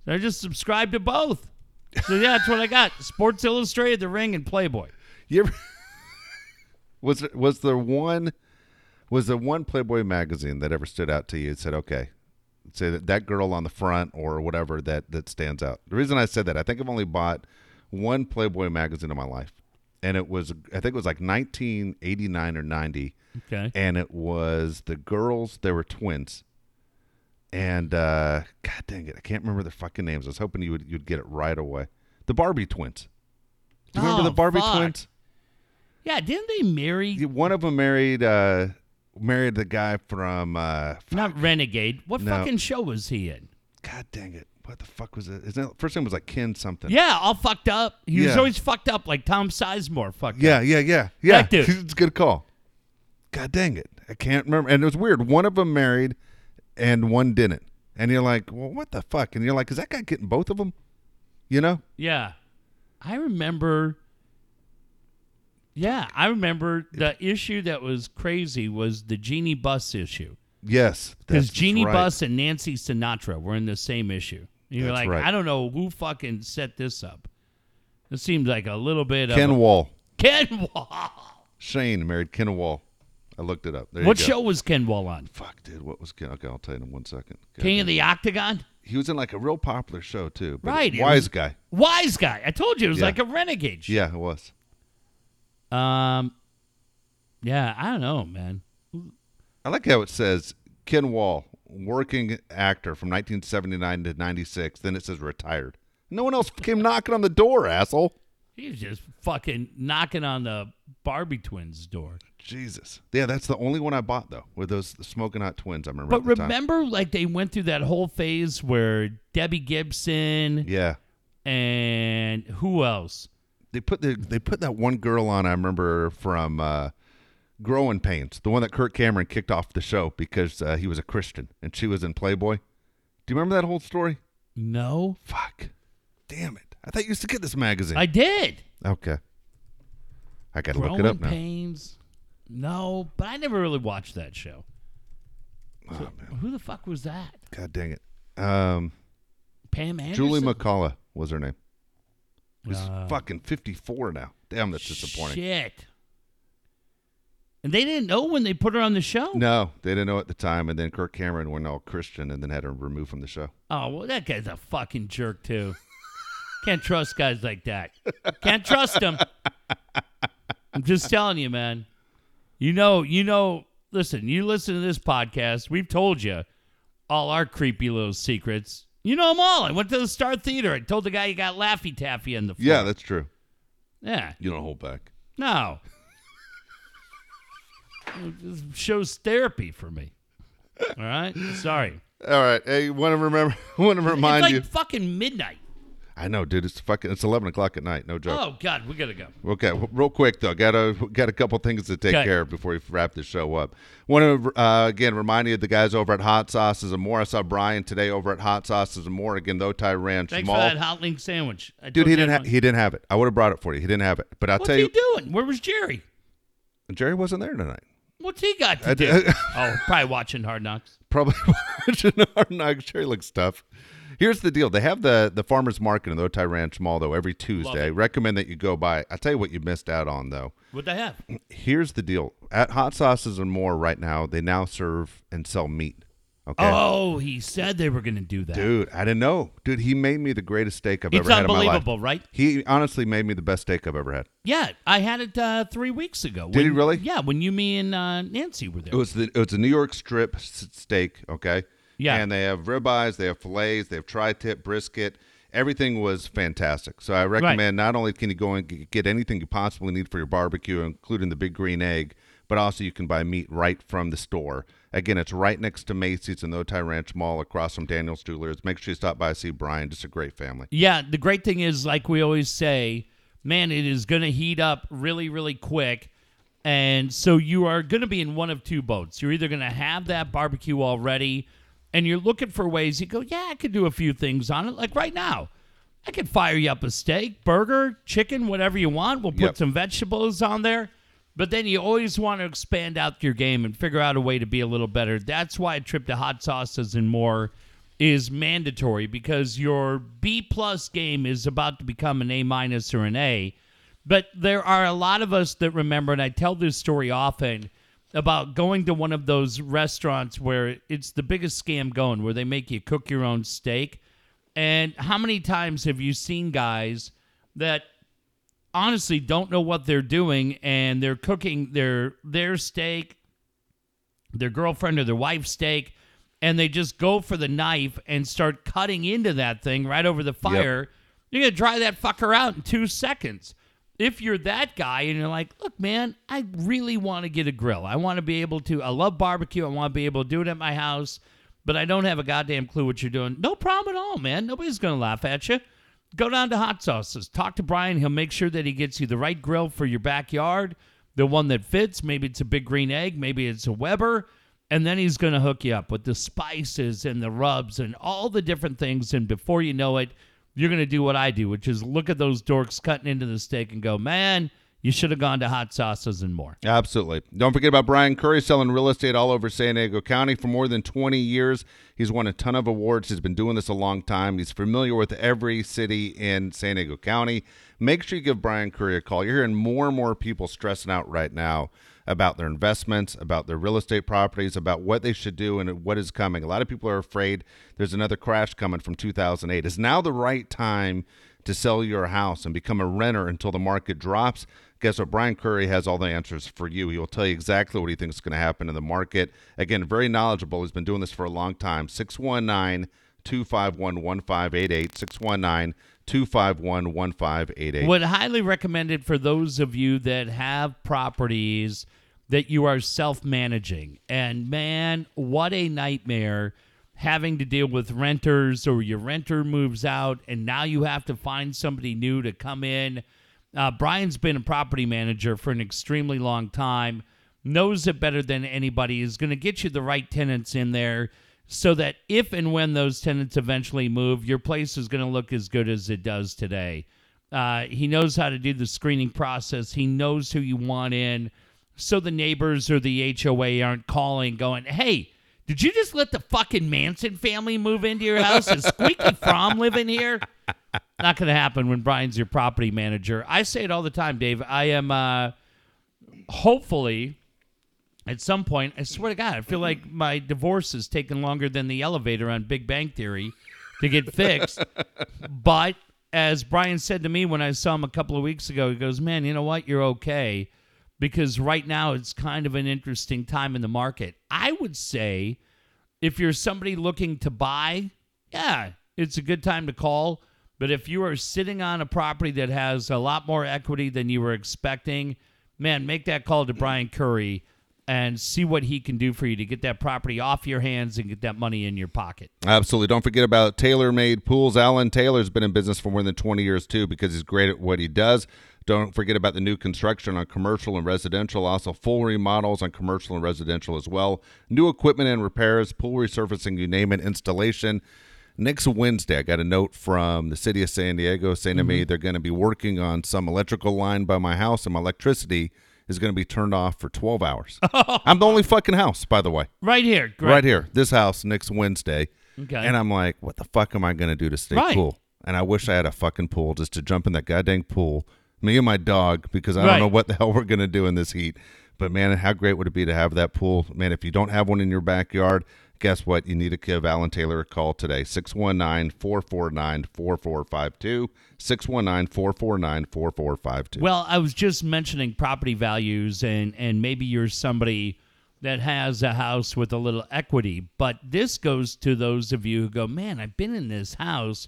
So I just subscribed to both. So yeah, that's what I got: Sports Illustrated, The Ring, and Playboy. You ever was there, was there one was there one Playboy magazine that ever stood out to you and said, okay, say that that girl on the front or whatever that that stands out. The reason I said that, I think I've only bought one Playboy magazine in my life, and it was I think it was like 1989 or 90, Okay. and it was the girls. They were twins. And uh, God dang it, I can't remember their fucking names. I was hoping you would you'd get it right away. The Barbie twins. Do you remember Oh, the Barbie fuck. twins? Yeah, didn't they marry? One of them married uh married the guy from uh Not Renegade. What No. fucking show was he in? God dang it. What the fuck was it? His name, first name was like Ken something. Yeah, all fucked up. He was always fucked up, like Tom Sizemore. Fucked Yeah, up. yeah, yeah. Yeah. That dude. It's a good call. God dang it. I can't remember. And it was weird. One of them married and one didn't. And you're like, well, what the fuck? And you're like, is that guy getting both of them? You know? Yeah. I remember. Yeah, I remember the issue that was crazy was the Jeanie Buss issue. Yes. Because Jeanie right. Buss and Nancy Sinatra were in the same issue. And you're That's like, right. I don't know who fucking set this up. It seems like a little bit Ken of a, Wall. Ken Wahl. Shane married Ken Wahl. I looked it up. There What you go. show was Ken Wahl on? Fuck, dude. What was Ken? Okay, I'll tell you in one second. God King damn. of the Octagon? He was in like a real popular show too. Right, Wise was- guy. Wise guy. I told you it was Yeah. like a renegade. show. Yeah, it was. Um. Yeah, I don't know, man. I like how it says Ken Wahl, working actor from 1979 to 96. Then it says retired. No one else came knocking on the door, asshole. He was just fucking knocking on the Barbie twins' door. Jesus. Yeah, that's the only one I bought though. With those smoking hot twins, I remember. But the time. remember, like they went through that whole phase where Debbie Gibson Yeah, and who else? they put the they put that one girl on. I remember from uh, Growing Pains, the one that Kirk Cameron kicked off the show because uh, he was a Christian and she was in Playboy. Do you remember that whole story? No, Fuck. Damn it! I thought you used to get this magazine. I did. okay. I gotta look it up now. Pains. No, but I never really watched that show. Oh, man. Who the fuck was that? God dang it. Um, Pam Anderson. Julie McCullough was her name. She's Uh, fucking 54 now. Damn, that's disappointing. Shit. And they didn't know when they put her on the show. No, they didn't know at the time, and then Kirk Cameron went all Christian and then had her removed from the show. Oh well, that guy's a fucking jerk too. Can't trust guys like that. Can't trust them. I'm just telling you, man. You know, you know. Listen, you listen to this podcast. We've told you all our creepy little secrets. You know them all. I went to the Star Theater. I told the guy you got Laffy Taffy in the floor. Yeah, that's true. yeah. You don't hold back. No. this shows therapy for me. All right. Sorry. All right. Hey, want to remember? Want to remind it's like you? fucking midnight. I know, dude. It's fucking. It's 11 o'clock at night. No joke. Oh God, we gotta go. Okay, w- real quick though, got a got a couple things to take Okay. care of before we wrap this show up. Want to uh, again remind you of the guys over at Hot Sauces and More. I saw Brian today over at Hot Sauces and More. Again, though Otay Ranch Thanks Mall. for that hot link sandwich. I Dude, he didn't that ha- he didn't have it. I would have brought it for you. He didn't have it. But I'll What's tell you. What's he doing? Where was Jerry? Jerry wasn't there tonight. What's he got to I do? oh, probably watching Hard Knocks. Probably watching Hard Knocks. Jerry looks tough. Here's the deal. They have the the farmers market in the Otay Ranch Mall though every Tuesday. Recommend that you go by. I tell you what you missed out on though. What they have? Here's the deal. At Hot Sauces and More right now, they now serve and sell meat. Okay. Oh, he said they were going to do that. Dude, I didn't know. Dude, he made me the greatest steak I've it's ever had in my life. unbelievable, right? He honestly made me the best steak I've ever had. Yeah, I had it uh, three weeks ago. Did he really? Yeah, when you, me, and uh, Nancy were there. It was the it was a New York strip s- steak, okay? Yeah. And they have ribeyes, they have fillets, they have tri-tip brisket. Everything was fantastic. So I recommend not only can you go and get anything you possibly need for your barbecue, including the big green egg, but also you can buy meat right from the store. Again, it's right next to Macy's and the Otay Ranch Mall across from Daniel's Jewelers. Make sure you stop by and see Brian. Just a great family. Yeah, the great thing is, like we always say, man, it is going to heat up really, really quick. And so you are going to be in one of two boats. You're either going to have that barbecue already and you're looking for ways you go, yeah, I could do a few things on it. Like right now, I could fire you up a steak, burger, chicken, whatever you want. We'll put Yep. some vegetables on there. But then you always want to expand out your game and figure out a way to be a little better. That's why a trip to hot sauces and more is mandatory because your B plus game is about to become an A minus or an A. But there are a lot of us that remember, and I tell this story often about going to one of those restaurants where it's the biggest scam going, where they make you cook your own steak. And how many times have you seen guys that honestly don't know what they're doing and they're cooking their their steak, their girlfriend or their wife's steak, and they just go for the knife and start cutting into that thing right over the fire. You're gonna dry that fucker out in two seconds. If you're that guy and you're like, look, man, I really want to get a grill. I want to be able to. I love barbecue. I want to be able to do it at my house, but I don't have a goddamn clue what you're doing. No problem at all, man. Nobody's gonna laugh at you. Go down to Hot Sauces. Talk to Brian. He'll make sure that he gets you the right grill for your backyard, the one that fits. Maybe it's a big green egg. Maybe it's a Weber. And then he's going to hook you up with the spices and the rubs and all the different things. And before you know it, you're going to do what I do, which is look at those dorks cutting into the steak and go, man, you should have gone to Hot Sauces and more. Absolutely. Don't forget about Brian Curry selling real estate all over San Diego County for more than 20 years. He's won a ton of awards. He's been doing this a long time. He's familiar with every city in San Diego County. Make sure you give Brian Curry a call. You're hearing more and more people stressing out right now about their investments, about their real estate properties, about what they should do and what is coming. A lot of people are afraid there's another crash coming from 2008. Is now the right time to sell your house and become a renter until the market drops? Guess what? Brian Curry has all the answers for you. He will tell you exactly what he thinks is going to happen in the market. Again, very knowledgeable. He's been doing this for a long time. 619 251 1588. 619 251 1588. Would highly recommend it for those of you that have properties that you are self managing. And man, what a nightmare having to deal with renters or your renter moves out and now you have to find somebody new to come in. Uh, Brian's been a property manager for an extremely long time, knows it better than anybody, is going to get you the right tenants in there so that if and when those tenants eventually move, your place is going to look as good as it does today. Uh, he knows how to do the screening process. He knows who you want in, so the neighbors or the HOA aren't calling, going, "Hey, did you just let the fucking Manson family move into your house? Is Squeaky Fromme living here?" Not going to happen when Brian's your property manager. I say it all the time, Dave. I am uh, hopefully at some point. I swear to God, I feel like my divorce is taking longer than the elevator on Big Bang Theory to get fixed. but as Brian said to me when I saw him a couple of weeks ago, he goes, "Man, you know what? You're okay." Because right now it's kind of an interesting time in the market. I would say if you're somebody looking to buy, yeah, it's a good time to call. But if you are sitting on a property that has a lot more equity than you were expecting, man, make that call to Brian Curry and see what he can do for you to get that property off your hands and get that money in your pocket. Absolutely. Don't forget about Taylor Made Pools. Alan Taylor's been in business for more than 20 years, too, because he's great at what he does. Don't forget about the new construction on commercial and residential, also full remodels on commercial and residential as well. New equipment and repairs, pool resurfacing, you name it, installation. Next Wednesday, I got a note from the city of San Diego saying to me mm-hmm. they're going to be working on some electrical line by my house, and my electricity is going to be turned off for 12 hours. I'm the only fucking house, by the way. Right here. Great. Right here, this house next Wednesday. Okay. And I'm like, what the fuck am I going to do to stay Right. cool? And I wish I had a fucking pool just to jump in that goddamn pool, me and my dog, because I Right. don't know what the hell we're going to do in this heat. But man, how great would it be to have that pool? Man, if you don't have one in your backyard, guess what? You need to give Alan Taylor a call today 619 449 4452. 619 449 4452. Well, I was just mentioning property values, and and maybe you're somebody that has a house with a little equity, but this goes to those of you who go, man, I've been in this house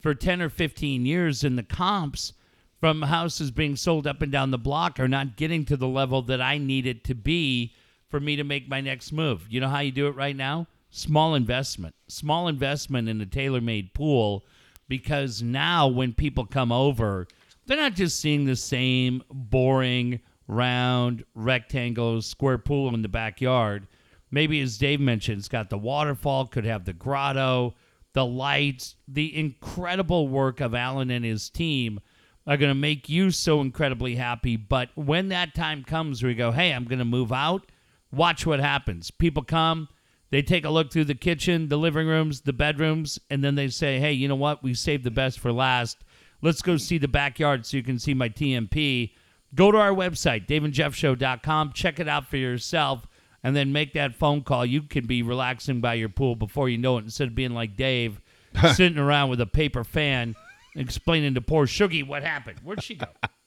for ten or fifteen years, and the comps from houses being sold up and down the block are not getting to the level that I need it to be for me to make my next move. You know how you do it right now? Small investment, small investment in a tailor-made pool because now when people come over, they're not just seeing the same boring, round, rectangle, square pool in the backyard. Maybe, as Dave mentioned, it's got the waterfall, could have the grotto, the lights, the incredible work of Alan and his team are going to make you so incredibly happy. But when that time comes where you go, hey, I'm going to move out, watch what happens. People come, they take a look through the kitchen, the living rooms, the bedrooms, and then they say, hey, you know what? We saved the best for last. Let's go see the backyard so you can see my TMP. Go to our website, daveandjeffshow.com. Check it out for yourself and then make that phone call. You can be relaxing by your pool before you know it instead of being like Dave, sitting around with a paper fan explaining to poor Shuggy what happened. Where'd she go?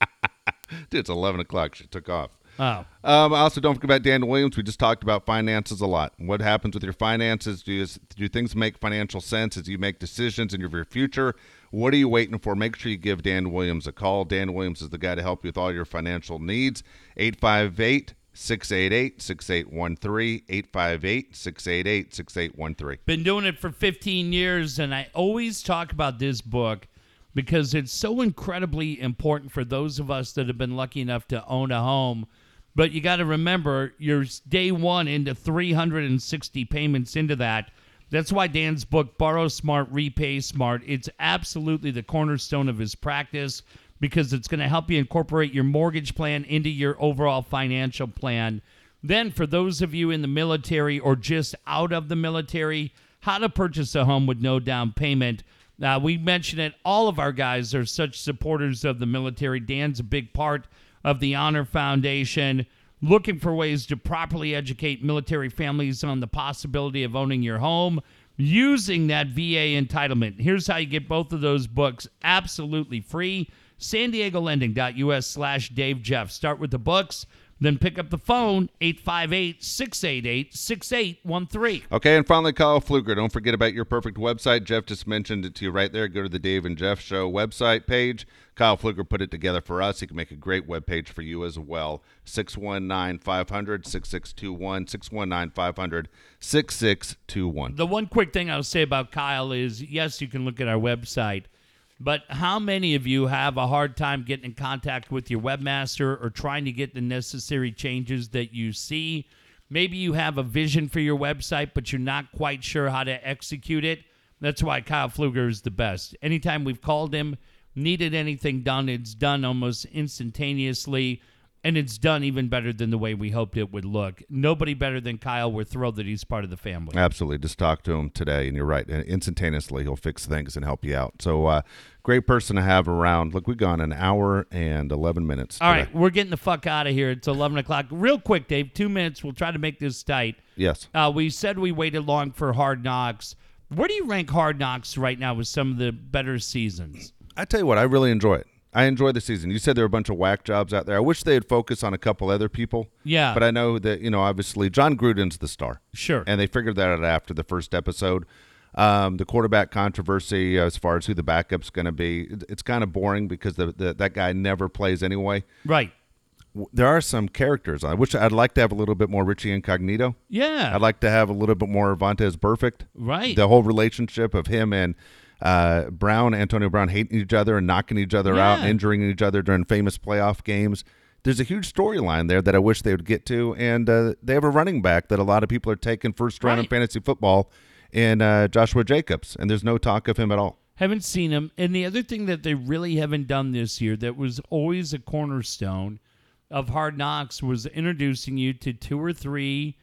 Dude, it's 11 o'clock. She took off. Oh, Um, also, don't forget about Dan Williams. We just talked about finances a lot. What happens with your finances? Do, you, do things make financial sense as you make decisions in your future? What are you waiting for? Make sure you give Dan Williams a call. Dan Williams is the guy to help you with all your financial needs. 858 688 6813. 858 688 6813. been doing it for 15 years, and I always talk about this book because it's so incredibly important for those of us that have been lucky enough to own a home. But you got to remember, you're day one into 360 payments into that. That's why Dan's book, Borrow Smart, Repay Smart, it's absolutely the cornerstone of his practice because it's going to help you incorporate your mortgage plan into your overall financial plan. Then, for those of you in the military or just out of the military, how to purchase a home with no down payment. Uh, we mentioned it. All of our guys are such supporters of the military. Dan's a big part of the Honor Foundation, looking for ways to properly educate military families on the possibility of owning your home using that VA entitlement. Here's how you get both of those books absolutely free. San Diego Lending.us slash Dave Jeff. Start with the books, then pick up the phone 858 688 6813. Okay, and finally, Kyle Fluger. Don't forget about your perfect website. Jeff just mentioned it to you right there. Go to the Dave and Jeff Show website page. Kyle Fluger put it together for us. He can make a great web page for you as well. 619 500 6621. 619 500 6621. The one quick thing I'll say about Kyle is yes, you can look at our website, but how many of you have a hard time getting in contact with your webmaster or trying to get the necessary changes that you see? maybe you have a vision for your website, but you're not quite sure how to execute it. That's why Kyle Pfluger is the best. Anytime we've called him, needed anything done, it's done almost instantaneously, and it's done even better than the way we hoped it would look. Nobody better than Kyle. We're thrilled that he's part of the family. Absolutely. Just talk to him today, and you're right. And Instantaneously, he'll fix things and help you out. So, uh, great person to have around. Look, we've gone an hour and 11 minutes. All today. right, we're getting the fuck out of here. It's 11 o'clock. Real quick, Dave, two minutes. We'll try to make this tight. Yes. Uh, we said we waited long for Hard Knocks. Where do you rank Hard Knocks right now with some of the better seasons? I tell you what, I really enjoy it. I enjoy the season. You said there were a bunch of whack jobs out there. I wish they'd focus on a couple other people. Yeah. But I know that, you know, obviously Jon Gruden's the star. Sure. And they figured that out after the first episode. Um, the quarterback controversy, as far as who the backup's going to be, it's kind of boring because the, the, that guy never plays anyway. right. There are some characters. I wish I'd like to have a little bit more Richie Incognito. Yeah. I'd like to have a little bit more Vontaze Burfict. right. The whole relationship of him and uh, Brown, Antonio Brown, hating each other and knocking each other out, injuring each other during famous playoff games. There's a huge storyline there that I wish they would get to, and uh, they have a running back that a lot of people are taking first round in fantasy football, in uh, Joshua Jacobs, and there's no talk of him at all. Haven't seen him. And the other thing that they really haven't done this year that was always a cornerstone of Hard Knocks was introducing you to two or three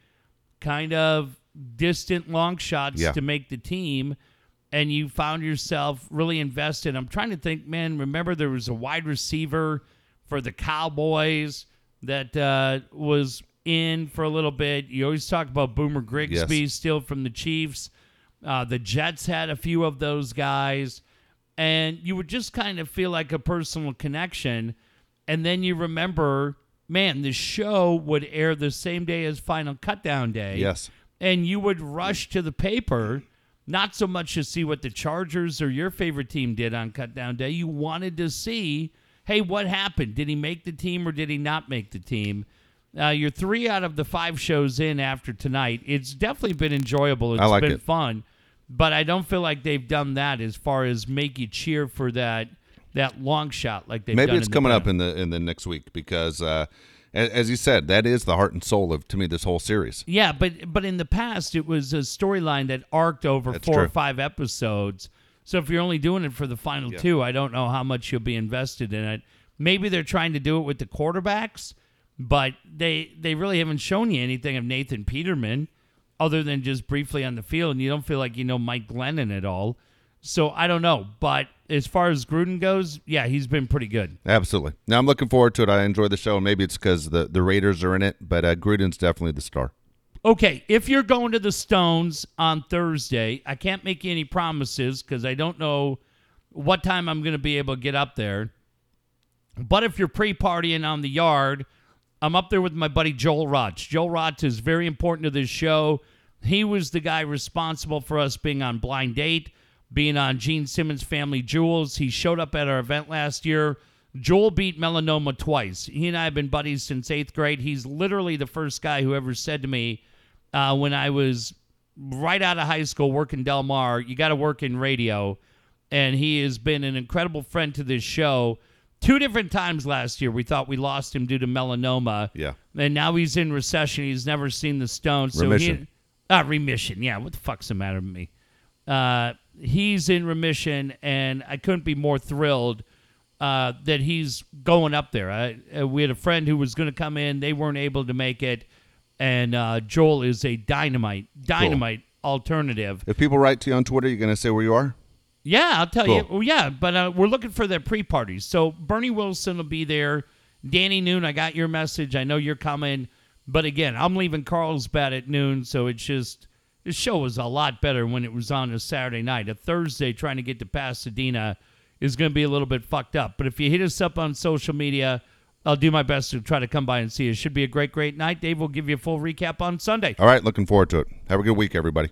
kind of distant long shots Yeah. to make the team. And you found yourself really invested. I'm trying to think, man, remember there was a wide receiver for the Cowboys that uh, was in for a little bit. You always talk about Boomer Grigsby Yes. still from the Chiefs. Uh, the Jets had a few of those guys, and you would just kind of feel like a personal connection. And then you remember, man, the show would air the same day as Final Cutdown Day. Yes. And you would rush to the paper, not so much to see what the Chargers or your favorite team did on Cutdown Day. You wanted to see, hey, what happened? Did he make the team or did he not make the team? Uh, you're three out of the five shows in after tonight. It's definitely been enjoyable. It's like been it. fun, but I don't feel like they've done that as far as make you cheer for that that long shot like they've Maybe done it's in the coming up in the in the next week because, uh, as, as you said, that is the heart and soul of to me this whole series. Yeah, but but in the past it was a storyline that arced over That's four or five episodes. So if you're only doing it for the final two, I don't know how much you'll be invested in it. Maybe they're trying to do it with the quarterbacks, but they they really haven't shown you anything of Nathan Peterman other than just briefly on the field, and you don't feel like you know Mike Glennon at all. So I don't know, but as far as Gruden goes, yeah, he's been pretty good. Absolutely. Now I'm looking forward to it. I enjoy the show, and maybe it's because the the Raiders are in it, but uh, Gruden's definitely the star. Okay, if you're going to the Stones on Thursday, I can't make you any promises because I don't know what time I'm going to be able to get up there. But if you're pre-partying on the yard, I'm up there with my buddy Joel Rotch. Joel Rotch is very important to this show. He was the guy responsible for us being on Blind Date, being on Gene Simmons' Family Jewels. He showed up at our event last year. Joel beat melanoma twice. He and I have been buddies since eighth grade. He's literally the first guy who ever said to me uh, when I was right out of high school working Del Mar, you got to work in radio. And he has been an incredible friend to this show. Two different times last year, we thought we lost him due to melanoma. Yeah. And now he's in recession. He's never seen the Stones. So Remission. He, ah, remission. Yeah. What the fuck's the matter with me? Uh, he's in remission, and I couldn't be more thrilled uh, that he's going up there. I, uh, we had a friend who was going to come in. They weren't able to make it. And uh, Joel is a dynamite, dynamite alternative. If people write to you on Twitter, you're going to say where you are. Yeah, I'll tell you. Cool. Well, yeah, but uh, we're looking for their pre parties. So Bernie Wilson will be there. Danny Noon, I got your message. I know you're coming. But again, I'm leaving Carlsbad at noon. So it's just, the show was a lot better when it was on a Saturday night. A Thursday trying to get to Pasadena is going to be a little bit fucked up. But if you hit us up on social media, I'll do my best to try to come by and see you. It should be a great, great night. Dave will give you a full recap on Sunday. All right, looking forward to it. Have a good week, everybody.